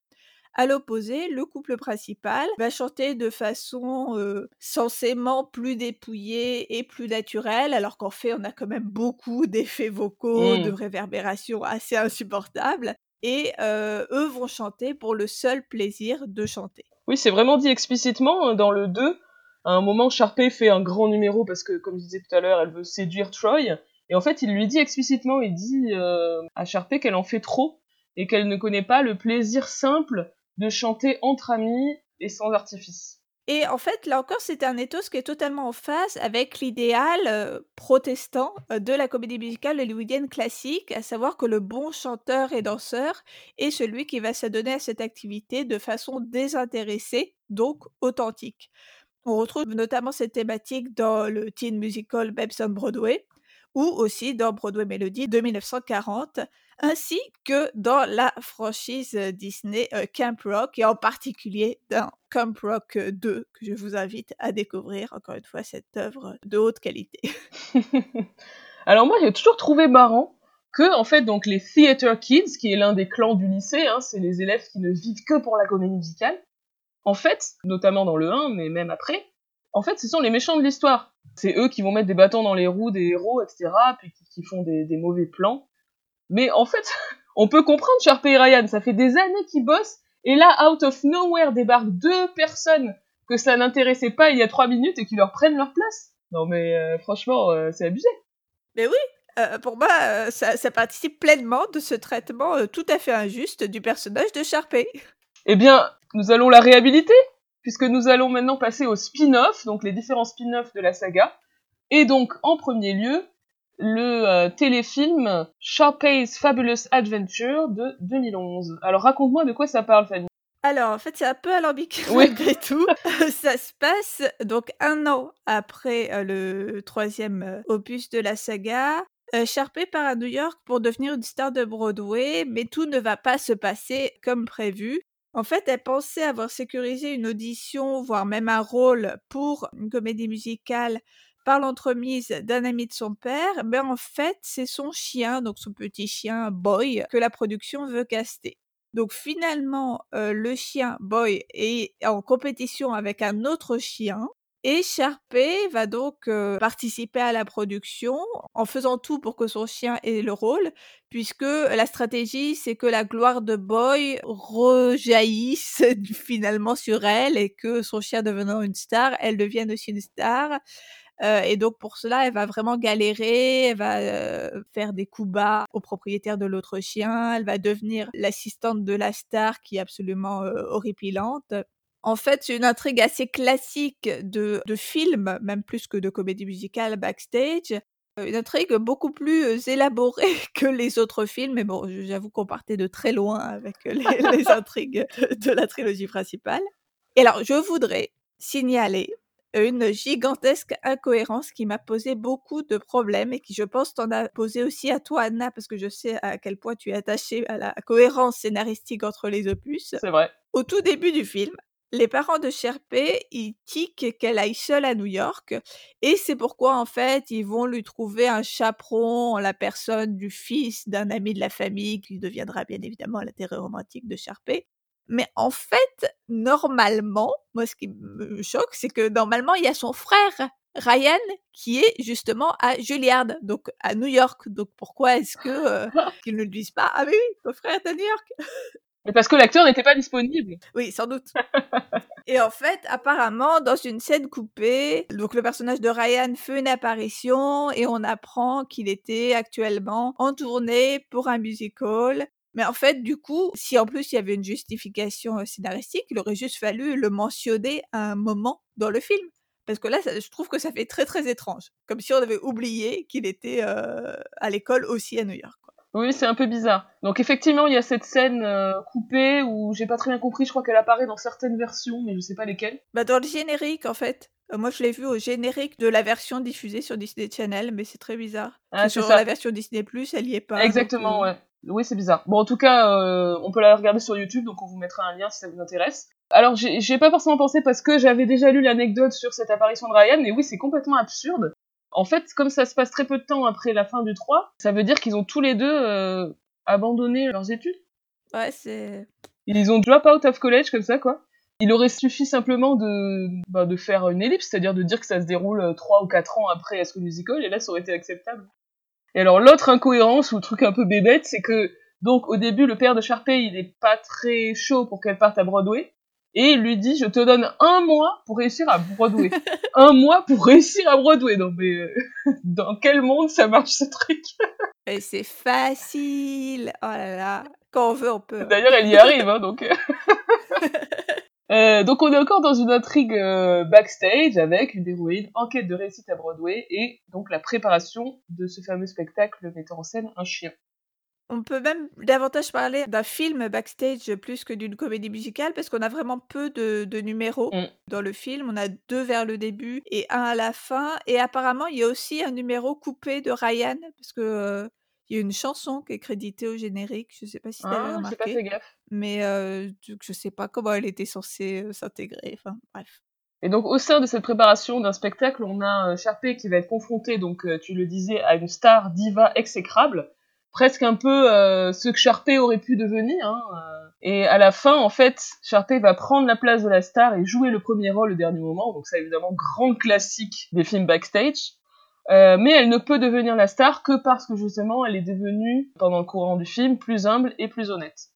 À l'opposé, le couple principal va chanter de façon euh, censément plus dépouillée et plus naturelle, alors qu'en fait, on a quand même beaucoup d'effets vocaux, de mmh. réverbération assez insupportables et eux vont chanter pour le seul plaisir de chanter. Oui, c'est vraiment dit explicitement hein, dans le 2. À un moment, Sharpay fait un grand numéro parce que, comme je disais tout à l'heure, elle veut séduire Troy. Et en fait, il lui dit explicitement, il dit à Sharpay qu'elle en fait trop et qu'elle ne connaît pas le plaisir simple de chanter entre amis et sans artifice. Et en fait, là encore, c'est un ethos qui est totalement en phase avec l'idéal euh, protestant euh, de la comédie musicale hollywoodienne classique, à savoir que le bon chanteur et danseur est celui qui va s'adonner à cette activité de façon désintéressée, donc authentique. On retrouve notamment cette thématique dans le teen musical Babes on Broadway, ou aussi dans Broadway Melody de 1940, ainsi que dans la franchise Disney Camp Rock, et en particulier dans Camp Rock 2, que je vous invite à découvrir, encore une fois, cette œuvre de haute qualité. <laughs> Alors moi, j'ai toujours trouvé marrant que, en fait, donc les Theater Kids, qui est l'un des clans du lycée, hein, c'est les élèves qui ne vivent que pour la comédie musicale, en fait, notamment dans le 1, mais même après, en fait, ce sont les méchants de l'histoire. C'est eux qui vont mettre des bâtons dans les roues des héros, etc., puis qui, font des mauvais plans. Mais en fait, <laughs> on peut comprendre Sharpay et Ryan, ça fait des années qu'ils bossent, et là, out of nowhere, débarquent deux personnes que ça n'intéressait pas il y a trois minutes et qui leur prennent leur place. Non mais euh, franchement, euh, c'est abusé. Mais oui, euh, pour moi, ça, participe pleinement de ce traitement tout à fait injuste du personnage de Sharpay. Eh bien, nous allons la réhabiliter, puisque nous allons maintenant passer au spin-off, donc les différents spin-offs de la saga. Et donc, en premier lieu, le euh, téléfilm Sharpay's Fabulous Adventure de 2011. Alors raconte-moi de quoi ça parle, Fanny. Alors, en fait, c'est un peu alambiqué <laughs> malgré tout. <laughs> ça se passe donc un an après euh, le troisième euh, opus de la saga. Sharpay part à New York pour devenir une star de Broadway, mais tout ne va pas se passer comme prévu. En fait, elle pensait avoir sécurisé une audition, voire même un rôle pour une comédie musicale par l'entremise d'un ami de son père, mais en fait, c'est son chien, donc son petit chien Boy, que la production veut caster. Donc finalement, euh, le chien Boy est en compétition avec un autre chien. Et va donc participer à la production en faisant tout pour que son chien ait le rôle, puisque la stratégie, c'est que la gloire de Boy rejaillisse <laughs> finalement sur elle et que son chien devenant une star, elle devienne aussi une star. Et donc pour cela, elle va vraiment galérer, elle va faire des coups bas au propriétaire de l'autre chien, elle va devenir l'assistante de la star qui est absolument horripilante. En fait, c'est une intrigue assez classique de, de film, même plus que de comédie musicale backstage. Une intrigue beaucoup plus élaborée <laughs> que les autres films, mais bon, j'avoue qu'on partait de très loin avec les, <laughs> les intrigues de la trilogie principale. Et alors, je voudrais signaler une gigantesque incohérence qui m'a posé beaucoup de problèmes et qui, je pense, t'en a posé aussi à toi, Anna, parce que je sais à quel point tu es attachée à la cohérence scénaristique entre les opus. C'est vrai. Au tout début du film, les parents de Sherpé, ils tiquent qu'elle aille seule à New York, et c'est pourquoi, en fait, ils vont lui trouver un chaperon en la personne du fils d'un ami de la famille, qui deviendra bien évidemment l'intérêt romantique de Sharpay. Mais en fait, normalement, moi, ce qui me choque, c'est que normalement, il y a son frère Ryan qui est justement à Juilliard, donc à New York. Donc pourquoi est-ce que euh, <laughs> qu'ils ne le disent pas Ah mais oui, ton frère est à New York? <laughs> Mais parce que l'acteur n'était pas disponible. Oui, sans doute. <laughs> et en fait, apparemment, dans une scène coupée, donc le personnage de Ryan fait une apparition et on apprend qu'il était actuellement en tournée pour un musical mais en fait, du coup, si en plus il y avait une justification scénaristique, il aurait juste fallu le mentionner à un moment dans le film. Parce que là, je trouve que ça fait très très étrange. Comme si on avait oublié qu'il était à l'école aussi à New York. Oui, c'est un peu bizarre. Donc effectivement, il y a cette scène coupée où j'ai pas très bien compris, je crois qu'elle apparaît dans certaines versions, mais je sais pas lesquelles. Bah dans le générique en fait. moi je l'ai vu au générique de la version diffusée sur Disney Channel, mais c'est très bizarre. Ah, sur la version Disney Plus, elle y est pas. Exactement, ouais. Oui, c'est bizarre. Bon, en tout cas, euh, on peut la regarder sur YouTube, donc on vous mettra un lien si ça vous intéresse. Alors, j'ai pas forcément pensé parce que j'avais déjà lu l'anecdote sur cette apparition de Ryan, mais oui, c'est complètement absurde. En fait, comme ça se passe très peu de temps après la fin du 3, ça veut dire qu'ils ont tous les deux euh, abandonné leurs études. Ouais, c'est... Ils ont drop out of college, comme ça, quoi. Il aurait suffi simplement de, bah, de faire une ellipse, c'est-à-dire de dire que ça se déroule 3 ou 4 ans après School Musical, et là, ça aurait été acceptable. Et alors l'autre incohérence ou le truc un peu bébête, c'est que donc au début le père de Sharpay il est pas très chaud pour qu'elle parte à Broadway et il lui dit je te donne un mois pour réussir à Broadway. <laughs> un mois pour réussir à Broadway. Non mais euh, dans quel monde ça marche ce truc? <laughs> Et c'est facile. Oh là là, quand on veut on peut. D'ailleurs elle y arrive hein, donc. Euh, <laughs> donc on est encore dans une intrigue euh, backstage avec une héroïne en quête de réussite à Broadway et donc la préparation de ce fameux spectacle mettant en scène un chien. On peut même davantage parler d'un film backstage plus que d'une comédie musicale parce qu'on a vraiment peu de, de numéros Mm. dans le film. On a deux vers le début et un à la fin. Et apparemment, il y a aussi un numéro coupé de Ryan parce que euh, il y a une chanson qui est créditée au générique. Je sais pas si tu Ah, j'ai pas remarqué, fait gaffe. mais euh, je sais pas comment elle était censée euh, s'intégrer. Enfin, bref. Et donc au sein de cette préparation d'un spectacle, on a euh, Sharpay qui va être confronté, donc tu le disais, à une star diva exécrable, presque un peu euh, ce que Sharpay aurait pu devenir. Hein, euh. Et à la fin, en fait, Sharpay va prendre la place de la star et jouer le premier rôle au dernier moment. Donc ça, évidemment, grande classique des films backstage. Euh, mais elle ne peut devenir la star que parce que justement, elle est devenue, pendant le courant du film, plus humble et plus honnête.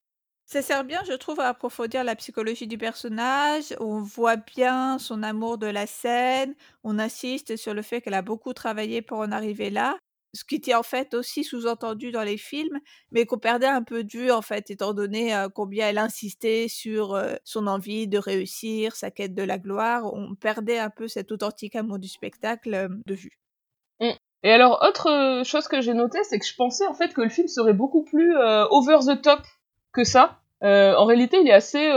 Ça sert bien, je trouve, à approfondir la psychologie du personnage. On voit bien son amour de la scène. On insiste sur le fait qu'elle a beaucoup travaillé pour en arriver là. Ce qui était en fait aussi sous-entendu dans les films, mais qu'on perdait un peu de vue en fait, étant donné combien elle insistait sur son envie de réussir, sa quête de la gloire. On perdait un peu cet authentique amour du spectacle de vue. Et alors, autre chose que j'ai noté, c'est que je pensais en fait que le film serait beaucoup plus over the top que ça. En réalité, il est assez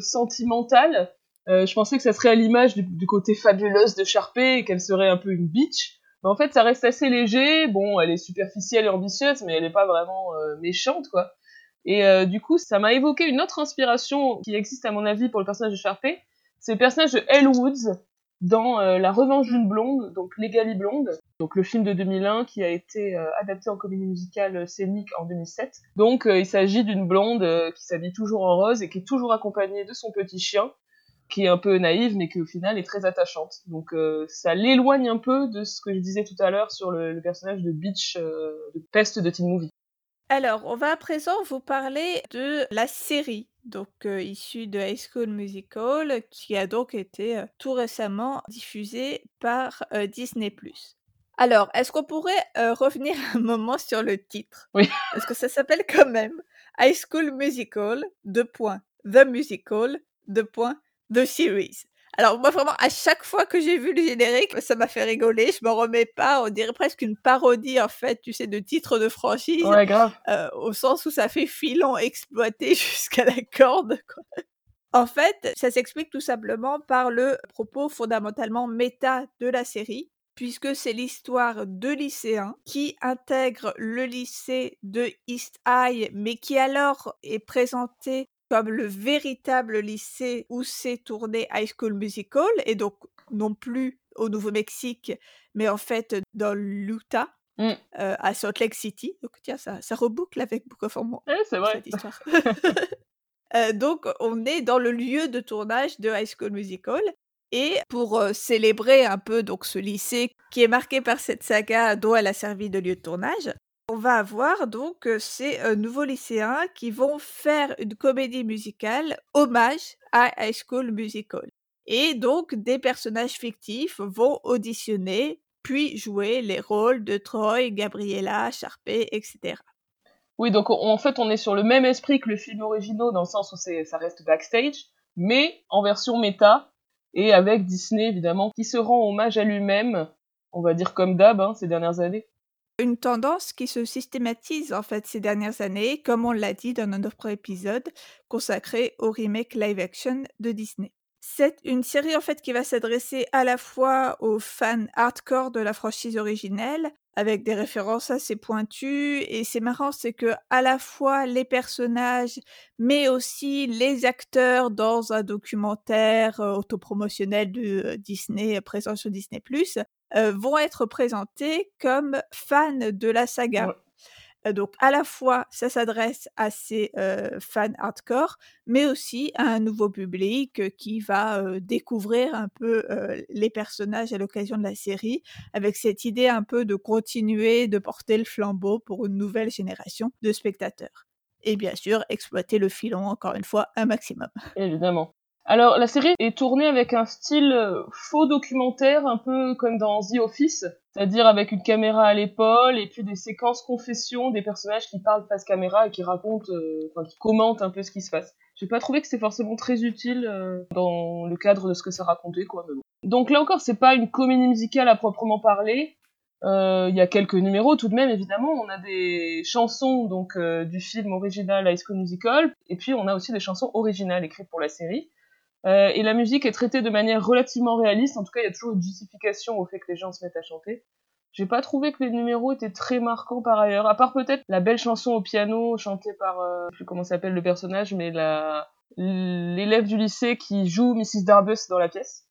sentimental. Je pensais que ça serait à l'image du, du côté fabuleuse de Sharpay et qu'elle serait un peu une bitch. Mais en fait, ça reste assez léger. Bon, elle est superficielle et ambitieuse, mais elle n'est pas vraiment euh, méchante, quoi. Et euh, du coup, ça m'a évoqué une autre inspiration qui existe à mon avis pour le personnage de Sharpay. C'est le personnage de Elle Woods dans euh, La Revanche d'une blonde, donc Legally Blonde, donc le film de 2001 qui a été adapté en comédie musicale scénique en 2007. Donc il s'agit d'une blonde qui s'habille toujours en rose et qui est toujours accompagnée de son petit chien, qui est un peu naïve mais qui au final est très attachante. Donc euh, ça l'éloigne un peu de ce que je disais tout à l'heure sur le, le personnage de Beach euh, de peste de Teen Movie. Alors, on va à présent vous parler de la série, donc euh, issue de High School Musical, qui a donc été tout récemment diffusée par Disney+. Alors, est-ce qu'on pourrait revenir <laughs> un moment sur le titre? Oui. Parce que ça s'appelle quand même High School Musical, deux points, The Musical, deux points, The Series. Alors moi vraiment à chaque fois que j'ai vu le générique, ça m'a fait rigoler, je m'en remets pas, on dirait presque une parodie en fait, tu sais, de titre de franchise, Ouais, grave. euh, au sens où ça fait filon exploité <laughs> jusqu'à la corde. quoi. En fait, ça s'explique tout simplement par le propos fondamentalement méta de la série, puisque c'est l'histoire de lycéens qui intègrent le lycée de East High, mais qui alors est présenté comme le véritable lycée où s'est tourné High School Musical, et donc non plus au Nouveau-Mexique, mais en fait dans l'Utah, Mm. euh, à Salt Lake City. Donc tiens, ça, ça reboucle avec Book of Mormon Ouais, c'est vrai. cette histoire. <laughs> Euh, donc, on est dans le lieu de tournage de High School Musical. Et pour euh, célébrer un peu donc ce lycée qui est marqué par cette saga dont elle a servi de lieu de tournage, on va avoir donc euh, ces euh, nouveaux lycéens qui vont faire une comédie musicale hommage à High School Musical. Et donc des personnages fictifs vont auditionner puis jouer les rôles de Troy, Gabriella, Sharpay, etc. Oui, donc on- en fait, on est sur le même esprit que le film original dans le sens où ça reste backstage, mais en version méta et avec Disney évidemment qui se rend hommage à lui-même, on va dire comme d'hab hein, ces dernières années. Une tendance qui se systématise en fait ces dernières années, comme on l'a dit dans notre épisode consacré au remake live action de Disney. C'est une série en fait qui va s'adresser à la fois aux fans hardcore de la franchise originelle, avec des références assez pointues, et c'est marrant, c'est que à la fois les personnages, mais aussi les acteurs dans un documentaire euh, autopromotionnel de euh, Disney euh, présent sur Disney+, euh, vont être présentés comme fans de la saga. Ouais. Euh, donc à la fois ça s'adresse à ces euh, fans hardcore, mais aussi à un nouveau public qui va découvrir un peu les personnages à l'occasion de la série, avec cette idée un peu de continuer de porter le flambeau pour une nouvelle génération de spectateurs. Et bien sûr, exploiter le filon encore une fois un maximum. Évidemment. Alors la série est tournée avec un style euh, faux documentaire, un peu comme dans The Office. c'est-à-dire avec une caméra à l'épaule et puis des séquences confessions des personnages qui parlent face caméra et qui racontent, euh, enfin qui commentent un peu ce qui se passe. J'ai pas trouvé que c'était forcément très utile euh, dans le cadre de ce que ça racontait, quoi. Donc là encore, c'est pas une comédie musicale à proprement parler. Il y a quelques numéros tout de même, évidemment. On a des chansons donc du film original High School Musical, et puis on a aussi des chansons originales écrites pour la série. Euh, et la musique est traitée de manière relativement réaliste. En tout cas, il y a toujours une justification au fait que les gens se mettent à chanter. J'ai pas trouvé que les numéros étaient très marquants par ailleurs, à part peut-être la belle chanson au piano chantée par, euh, je sais plus comment s'appelle le personnage, mais la l'élève du lycée qui joue Mrs. Darbus dans la pièce.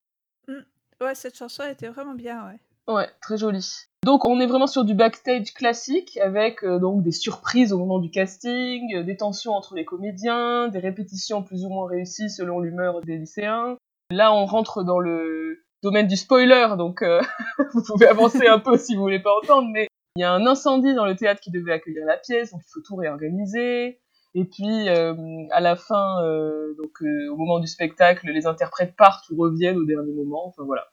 Mm. Ouais, cette chanson était vraiment bien, ouais. Ouais, très jolie. Donc on est vraiment sur du backstage classique avec euh, donc des surprises au moment du casting, euh, des tensions entre les comédiens, des répétitions plus ou moins réussies selon l'humeur des lycéens. Là on rentre dans le domaine du spoiler donc euh, <laughs> vous pouvez avancer un peu si vous voulez pas entendre mais il y a un incendie dans le théâtre qui devait accueillir la pièce donc il faut tout réorganiser. Et puis à la fin donc au moment du spectacle les interprètes partent ou reviennent au dernier moment enfin voilà.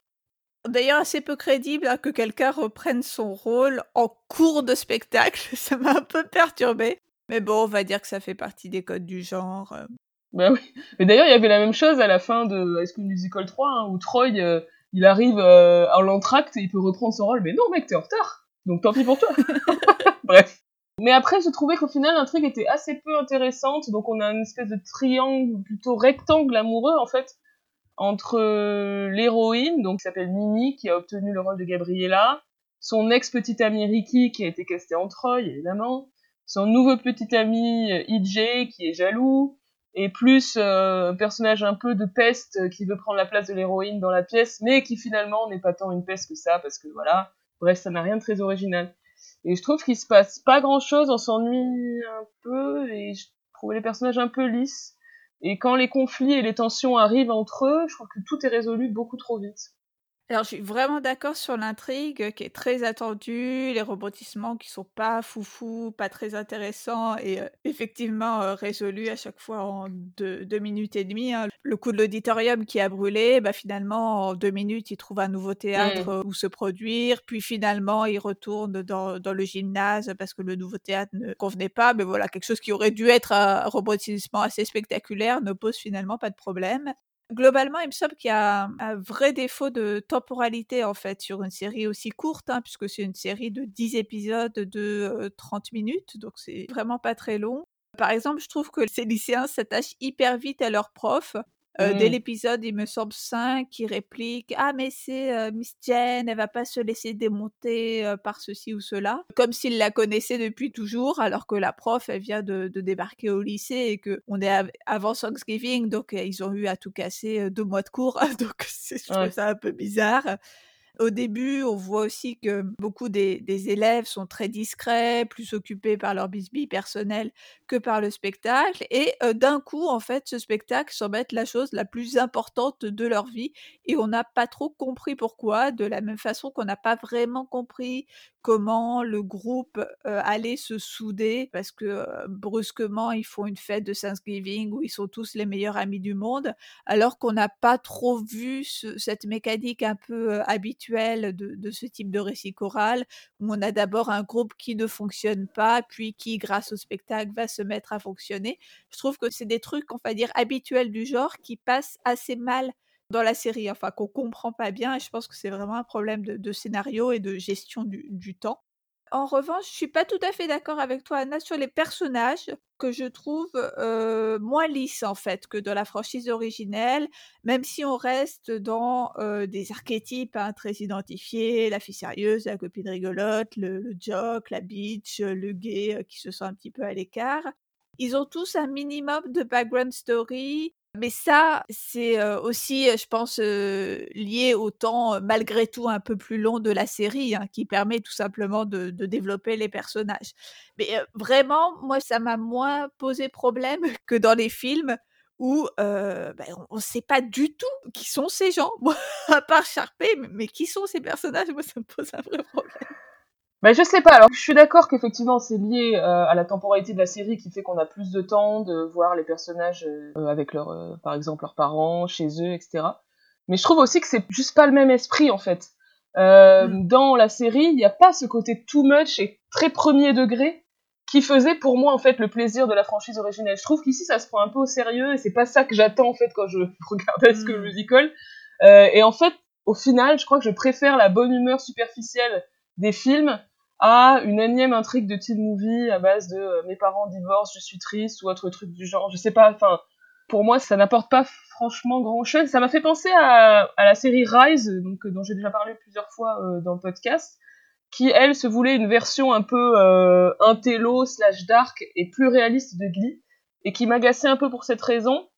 D'ailleurs, assez peu crédible hein, que quelqu'un reprenne son rôle en cours de spectacle. <laughs> Ça m'a un peu perturbé. Mais bon, on va dire que ça fait partie des codes du genre. Euh. Ben oui. Mais d'ailleurs, il y avait la même chose à la fin de High School Musical 3, hein, où Troy, euh, il arrive euh, à l'entracte et il peut reprendre son rôle. Mais non, mec, t'es en retard. Donc tant pis pour toi. <laughs> Bref. Mais après, j'ai trouvé qu'au final, l'intrigue était assez peu intéressante. Donc on a une espèce de triangle, plutôt rectangle amoureux, en fait, entre euh, l'héroïne, donc qui s'appelle Nini, qui a obtenu le rôle de Gabriella, son ex-petit ami Ricky, qui a été casté en Troy, évidemment, son nouveau petit ami euh, qui est jaloux, et plus euh, un personnage un peu de peste qui veut prendre la place de l'héroïne dans la pièce, mais qui finalement n'est pas tant une peste que ça, parce que voilà, bref, ça n'a rien de très original. Et je trouve qu'il se passe pas grand chose, on s'ennuie un peu, et je trouve les personnages un peu lisses. Et quand les conflits et les tensions arrivent entre eux, je crois que tout est résolu beaucoup trop vite. Alors, je suis vraiment d'accord sur l'intrigue qui est très attendue, les rebondissements qui sont pas foufou, pas très intéressants et euh, effectivement euh, résolus à chaque fois en deux, minutes et demie. Hein. Le coup de l'auditorium qui a brûlé, bah, finalement, en deux minutes, il trouve un nouveau théâtre euh, où se produire, puis finalement, il retourne dans, dans, le gymnase parce que le nouveau théâtre ne convenait pas. Mais voilà, quelque chose qui aurait dû être un rebondissement assez spectaculaire ne pose finalement pas de problème. Globalement, il me semble qu'il y a un vrai défaut de temporalité, en fait, sur une série aussi courte, hein, puisque c'est une série de 10 épisodes de 30 minutes, donc c'est vraiment pas très long. Par exemple, je trouve que ces lycéens s'attachent hyper vite à leurs profs, euh, dès mmh. l'épisode, il me semble 5, qui réplique Ah, mais c'est euh, Miss Jen, elle va pas se laisser démonter euh, par ceci ou cela. Comme s'il la connaissait depuis toujours, alors que la prof, elle vient de, débarquer au lycée et qu'on est avant Thanksgiving, donc ils ont eu à tout casser deux mois de cours. <laughs> donc je trouve ça un peu bizarre. Au début, on voit aussi que beaucoup des, élèves sont très discrets, plus occupés par leur bisbille personnel que par le spectacle. Et d'un coup, en fait, ce spectacle semble être la chose la plus importante de leur vie. Et on n'a pas trop compris pourquoi, de la même façon qu'on n'a pas vraiment compris comment le groupe allait se souder, parce que brusquement, ils font une fête de Thanksgiving où ils sont tous les meilleurs amis du monde, alors qu'on n'a pas trop vu cette mécanique un peu habituelle de, ce type de récit choral, où on a d'abord un groupe qui ne fonctionne pas, puis qui, grâce au spectacle, va se mettre à fonctionner. Je trouve que c'est des trucs, on va dire, habituels du genre qui passent assez mal dans la série, enfin qu'on comprend pas bien, et je pense que c'est vraiment un problème de, scénario et de gestion du temps. En revanche, je suis pas tout à fait d'accord avec toi, Anna, sur les personnages que je trouve moins lisses en fait que dans la franchise originelle, même si on reste dans des archétypes hein, très identifiés, la fille sérieuse, la copine rigolote, le, le jock, la bitch, le gay qui se sent un petit peu à l'écart. Ils ont tous un minimum de background story, mais ça, c'est aussi, je pense, lié au temps, malgré tout, un peu plus long de la série, hein, qui permet tout simplement de, développer les personnages. Mais vraiment, moi, ça m'a moins posé problème <laughs> que dans les films où ben, on ne sait pas du tout qui sont ces gens. <laughs> Moi, à part Sharpay, mais qui sont ces personnages? Moi, ça me pose un vrai problème. Bah, je sais pas. Alors, je suis d'accord qu'effectivement, c'est lié euh, à la temporalité de la série qui fait qu'on a plus de temps de voir les personnages euh, avec leur, euh, par exemple, leurs parents, chez eux, etc. Mais je trouve aussi que c'est juste pas le même esprit, en fait. Euh, mm. Dans la série, il n'y a pas ce côté too much et très premier degré qui faisait pour moi en fait le plaisir de la franchise originelle. Je trouve qu'ici ça se prend un peu au sérieux et c'est pas ça que j'attends en fait quand je <laughs> regarde High School mm. Musical. Euh, et en fait, au final, je crois que je préfère la bonne humeur superficielle des films à une énième intrigue de teen movie à base de euh, mes parents divorcent, je suis triste ou autre truc du genre. Je sais pas. Enfin, pour moi, ça n'apporte pas franchement grand chose. Ça m'a fait penser à, à, la série Rise, donc dont j'ai déjà parlé plusieurs fois euh, dans le podcast qui elle se voulait une version un peu euh, intello slash dark et plus réaliste de Glee et qui m'agaçait un peu pour cette raison.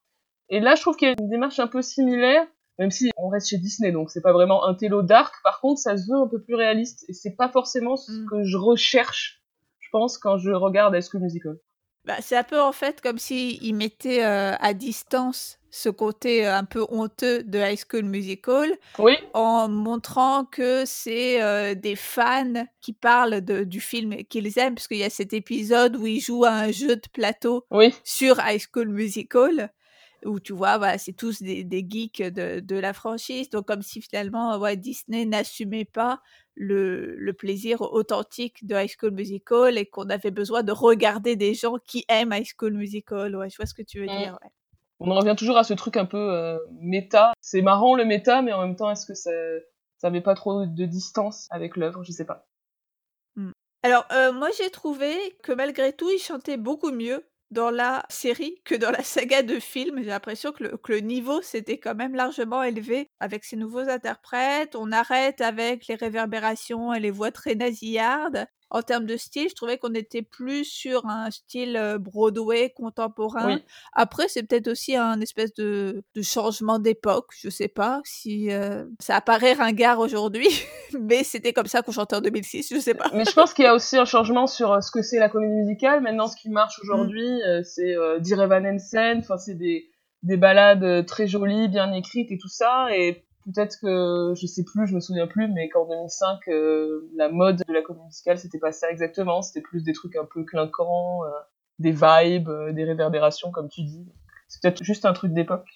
Et là, je trouve qu'il y a une démarche un peu similaire, même si on reste chez Disney, donc c'est pas vraiment intello dark. Par contre, ça se veut un peu plus réaliste et c'est pas forcément ce mm. que je recherche, je pense, quand je regarde Est-ce que Musical. Bah, c'est un peu en fait comme s'ils mettaient euh, à distance ce côté euh, un peu honteux de High School Musical en montrant que c'est euh, des fans qui parlent de, du film qu'ils aiment, parce qu'il y a cet épisode où ils jouent à un jeu de plateau sur High School Musical où tu vois, voilà, c'est tous des, des geeks de, de, la franchise. Donc, comme si finalement, ouais, Disney n'assumait pas le, le, plaisir authentique de High School Musical et qu'on avait besoin de regarder des gens qui aiment High School Musical. Ouais, je vois ce que tu veux mmh. dire. Ouais. On en revient toujours à ce truc un peu euh, méta. C'est marrant le méta, mais en même temps, est-ce que ça, ça met pas trop de distance avec l'œuvre? Je sais pas. Mmh. Alors, euh, moi, j'ai trouvé que malgré tout, il chantait beaucoup mieux dans la série que dans la saga de films. J'ai l'impression que, que le, niveau s'était quand même largement élevé avec ces nouveaux interprètes. On arrête avec les réverbérations et les voix très nasillardes en termes de style, je trouvais qu'on était plus sur un style Broadway contemporain. Après, c'est peut-être aussi un espèce de, changement d'époque. Je sais pas si ça apparaît ringard aujourd'hui, <laughs> mais c'était comme ça qu'on chantait en 2006. Je sais pas. Mais je pense qu'il y a aussi un changement sur ce que c'est la comédie musicale. Maintenant, ce qui marche mmh. aujourd'hui, c'est euh, Evan Hansen. Enfin, c'est des des balades très jolies, bien écrites et tout ça. Et peut-être que je sais plus, je me souviens plus, mais qu'en 2005, euh, la mode de la comédie musicale, c'était pas ça exactement. C'était plus des trucs un peu clinquants, euh, des vibes, euh, des réverbérations, comme tu dis. C'est peut-être juste un truc d'époque.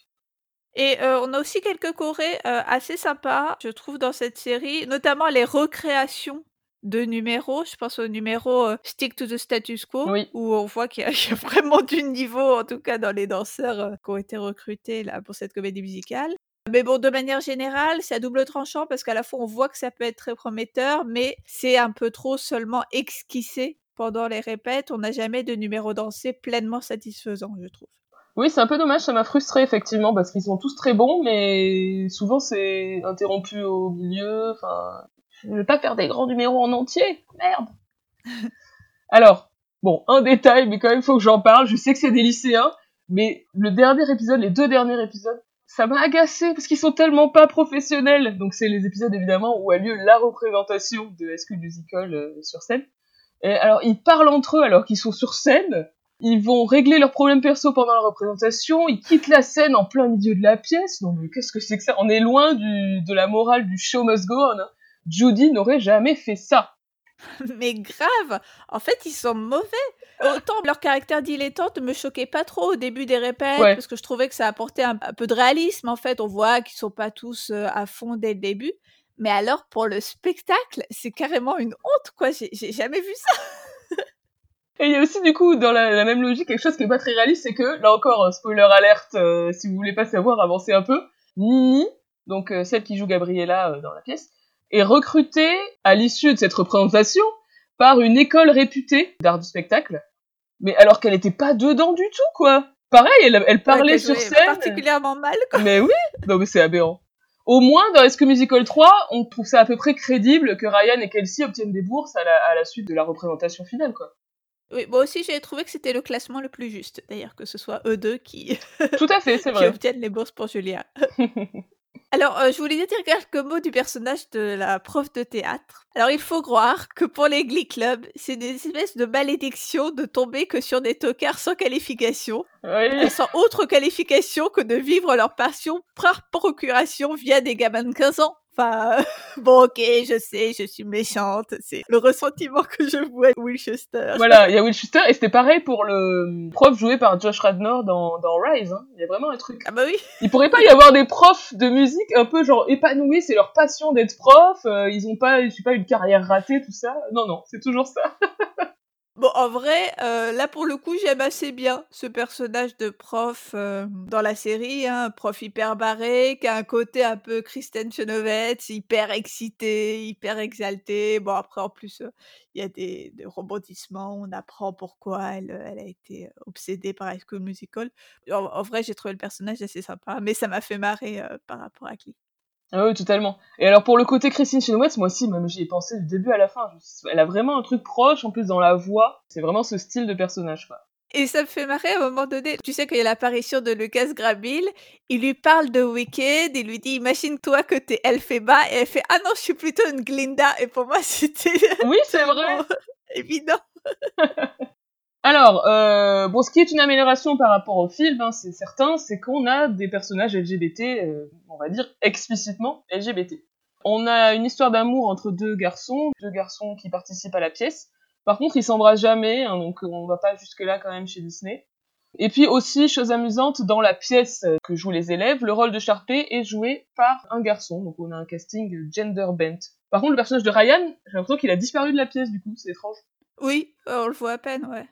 Et on a aussi quelques chorés assez sympas, je trouve, dans cette série, notamment les recréations de numéros. Je pense au numéro Stick to the Status Quo, où on voit qu'il y, <laughs> y, a vraiment du niveau, en tout cas dans les danseurs qui ont été recrutés là, pour cette comédie musicale. Mais bon, de manière générale, c'est à double tranchant parce qu'à la fois on voit que ça peut être très prometteur, mais c'est un peu trop seulement esquissé pendant les répètes. On n'a jamais de numéro dansé pleinement satisfaisant, je trouve. Oui, c'est un peu dommage, ça m'a frustré effectivement parce qu'ils sont tous très bons, mais souvent c'est interrompu au milieu. Enfin, je vais pas faire des grands numéros en entier, merde. <laughs> Alors, bon, un détail, mais quand même il faut que j'en parle. Je sais que c'est des lycéens, mais le dernier épisode, les deux derniers épisodes, ça m'a agacé parce qu'ils sont tellement pas professionnels. Donc c'est les épisodes évidemment où a lieu la représentation de High Musical euh, sur scène. Et alors ils parlent entre eux alors qu'ils sont sur scène. Ils vont régler leurs problèmes perso pendant la représentation. Ils quittent la scène en plein milieu de la pièce. Donc qu'est-ce que c'est que ça? On est loin du, de la morale du show must go on. Hein. Judy n'aurait jamais fait ça. <laughs> Mais grave En fait, ils sont mauvais. Autant leur caractère dilettante me choquait pas trop au début des répètes, parce que je trouvais que ça apportait un, peu de réalisme. En fait, on voit qu'ils sont pas tous euh, à fond dès le début. Mais alors, pour le spectacle, c'est carrément une honte, quoi. J'ai jamais vu ça. Et il y a aussi, du coup, dans la, même logique, quelque chose qui est pas très réaliste, c'est que, là encore, euh, spoiler alerte, euh, si vous voulez pas savoir, avancez un peu. Nini, donc celle qui joue Gabriella dans la pièce, est recrutée à l'issue de cette représentation par une école réputée d'art du spectacle, mais alors qu'elle était pas dedans du tout, quoi. Pareil, elle, elle parlait sur scène. particulièrement mal, quoi. Mais oui, non mais c'est aberrant. Au moins, dans que Musical 3, on trouve ça à peu près crédible que Ryan et Kelsey obtiennent des bourses à la, à la suite de la représentation finale, quoi. Oui, moi aussi j'ai trouvé que c'était le classement le plus juste, d'ailleurs, que ce soit eux deux qui, Tout à fait, c'est <laughs> vrai. qui obtiennent les bourses pour Julia. <laughs> Alors, euh, je voulais dire quelques mots du personnage de la prof de théâtre. Alors, il faut croire que pour les Glee Club, c'est des espèces de malédiction de tomber que sur des tocards sans qualification, sans autre qualification que de vivre leur passion par procuration via des gamins de 15 ans. Enfin, <laughs> bon, ok, je sais, je suis méchante. C'est le ressentiment que je vois de Wilchester. Voilà, il y a Wilchester, et c'était pareil pour le prof joué par Josh Radnor dans, dans Rise. Hein. Il y a vraiment un truc. Ah bah oui. Il pourrait pas y avoir des profs de musique un peu genre épanouis, c'est leur passion d'être prof. euh, ils ont pas, je sais pas, une carrière ratée, tout ça. Non, non, c'est toujours ça. <laughs> Bon, en vrai, euh, là pour le coup, j'aime assez bien ce personnage de prof euh, dans la série, hein, prof hyper barré, qui a un côté un peu Kristen Chenoweth, hyper excité, hyper exalté. Bon, après, en plus, euh, il y a des, des rebondissements, on apprend pourquoi elle, a été obsédée par High School Musical. En, en vrai, j'ai trouvé le personnage assez sympa, mais ça m'a fait marrer par rapport à Glee. Ah oui, totalement. Et alors pour le côté Christine Chenoweth, moi aussi, même j'y ai pensé du début à la fin. Elle a vraiment un truc proche, en plus dans la voix. C'est vraiment ce style de personnage, quoi. Et ça me fait marrer à un moment donné. Tu sais qu'il y a l'apparition de Lucas Grabil. Il lui parle de Wicked. Il lui dit Imagine-toi que t'es Elphaba. Et elle fait Ah non, je suis plutôt une Glinda. Et pour moi, <laughs> c'était Oui, c'est vrai. évident. <laughs> Alors, euh, bon, ce qui est une amélioration par rapport au film, hein, c'est certain, c'est qu'on a des personnages LGBT, euh, on va dire explicitement LGBT. On a une histoire d'amour entre deux garçons, deux garçons qui participent à la pièce. Par contre, ils s'embrassent jamais, hein, donc on va pas jusque là quand même chez Disney. Et puis aussi, chose amusante, dans la pièce euh, que jouent les élèves, le rôle de Sharpay est joué par un garçon, donc on a un casting gender bent. Par contre, le personnage de Ryan, j'ai l'impression qu'il a disparu de la pièce, du coup, c'est étrange. Oui, on le voit à peine, ouais.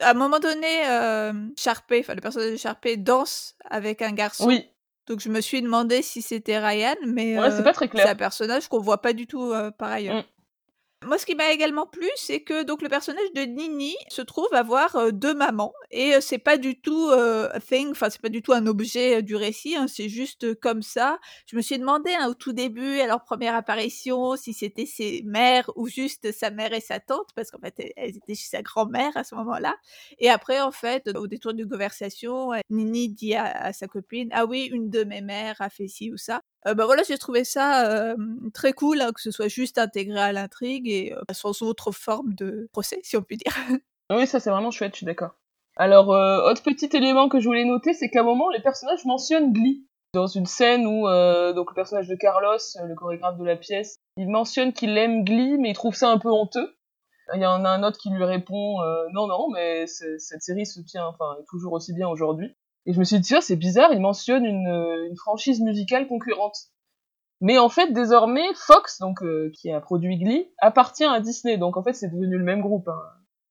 À un moment donné, euh, Sharpay, enfin le personnage de Sharpay danse avec un garçon. Oui, Donc je me suis demandé si c'était Ryan, mais ouais, euh, c'est pas très c'est clair. un personnage qu'on voit pas du tout euh, par ailleurs. Mm. Moi, ce qui m'a également plu, c'est que donc le personnage de Nini se trouve avoir deux mamans et c'est pas du tout thing, c'est pas du tout un objet du récit, hein, c'est juste comme ça. Je me suis demandé hein, au tout début, à leur première apparition, si c'était ses mères ou juste sa mère et sa tante, parce qu'en fait elles- elles étaient chez sa grand-mère à ce moment-là. Et après, en fait, au détour d'une conversation, Nini dit à sa copine, ah oui, une de mes mères a fait ci ou ça. Euh, bah voilà, j'ai trouvé ça très cool hein, que ce soit juste intégré à l'intrigue et sans autre forme de procès, si on peut dire. <laughs> Oui, ça c'est vraiment chouette, je suis d'accord. Alors, autre petit élément que je voulais noter, c'est qu'à un moment, les personnages mentionnent Glee. Dans une scène où donc le personnage de Carlos, le chorégraphe de la pièce, il mentionne qu'il aime Glee, mais il trouve ça un peu honteux. Il y en a un autre qui lui répond non, non, mais cette série se tient, enfin, est toujours aussi bien aujourd'hui. Et je me suis dit, tiens, c'est bizarre, il mentionne une, euh, une franchise musicale concurrente. Mais en fait, désormais, Fox, donc euh, qui a produit Glee, appartient à Disney. Donc en fait, c'est devenu le même groupe, hein,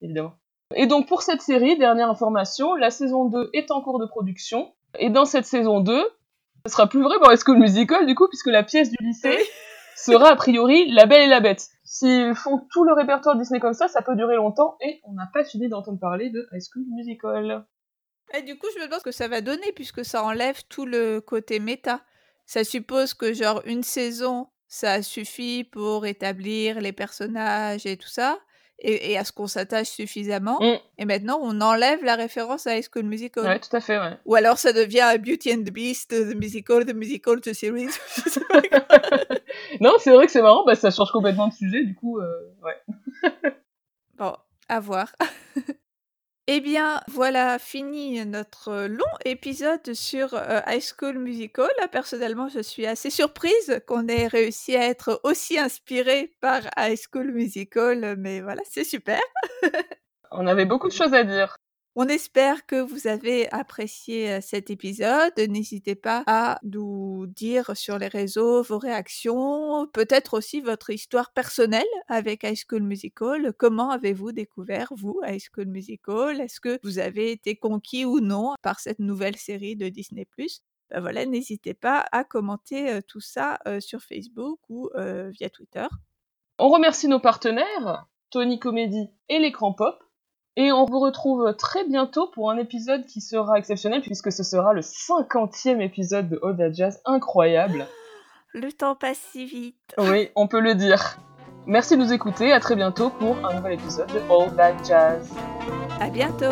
évidemment. Et donc pour cette série, dernière information, la saison 2 est en cours de production. Et dans cette saison 2, ce sera plus vrai pour High School Musical, du coup, puisque la pièce du lycée <laughs> sera a priori La Belle et la Bête. S'ils font tout le répertoire Disney comme ça, ça peut durer longtemps, et on n'a pas fini d'entendre parler de High School Musical. Et du coup, je me demande ce que ça va donner puisque ça enlève tout le côté méta. Ça suppose que genre une saison, ça suffit pour établir les personnages et tout ça, et, et à ce qu'on s'attache suffisamment. Mm. Et maintenant, on enlève la référence à High School Musical. Ouais, tout à fait, ouais. Ou alors ça devient Beauty and the Beast, The Musical, The Musical, The Series. <laughs> je sais pas quoi. <laughs> non, c'est vrai que c'est marrant, bah, ça change complètement de sujet, du coup, euh, ouais. Bon, à voir. <laughs> Eh bien, voilà, fini notre long épisode sur euh, High School Musical. Personnellement, je suis assez surprise qu'on ait réussi à être aussi inspiré par High School Musical, mais voilà, c'est super. <laughs> On avait beaucoup de choses à dire. On espère que vous avez apprécié cet épisode. N'hésitez pas à nous dire sur les réseaux vos réactions, peut-être aussi votre histoire personnelle avec High School Musical. Comment avez-vous découvert, vous, High School Musical? Est-ce que vous avez été conquis ou non par cette nouvelle série de Disney ⁇ ben voilà, n'hésitez pas à commenter tout ça sur Facebook ou via Twitter. On remercie nos partenaires, Tony Comedy et l'écran pop. Et on vous retrouve très bientôt pour un épisode qui sera exceptionnel puisque ce sera le 50e épisode de All That Jazz. Incroyable. <laughs> Le temps passe si vite. <laughs> Oui, on peut le dire. Merci de nous écouter. À très bientôt pour un nouvel épisode de All That Jazz. À bientôt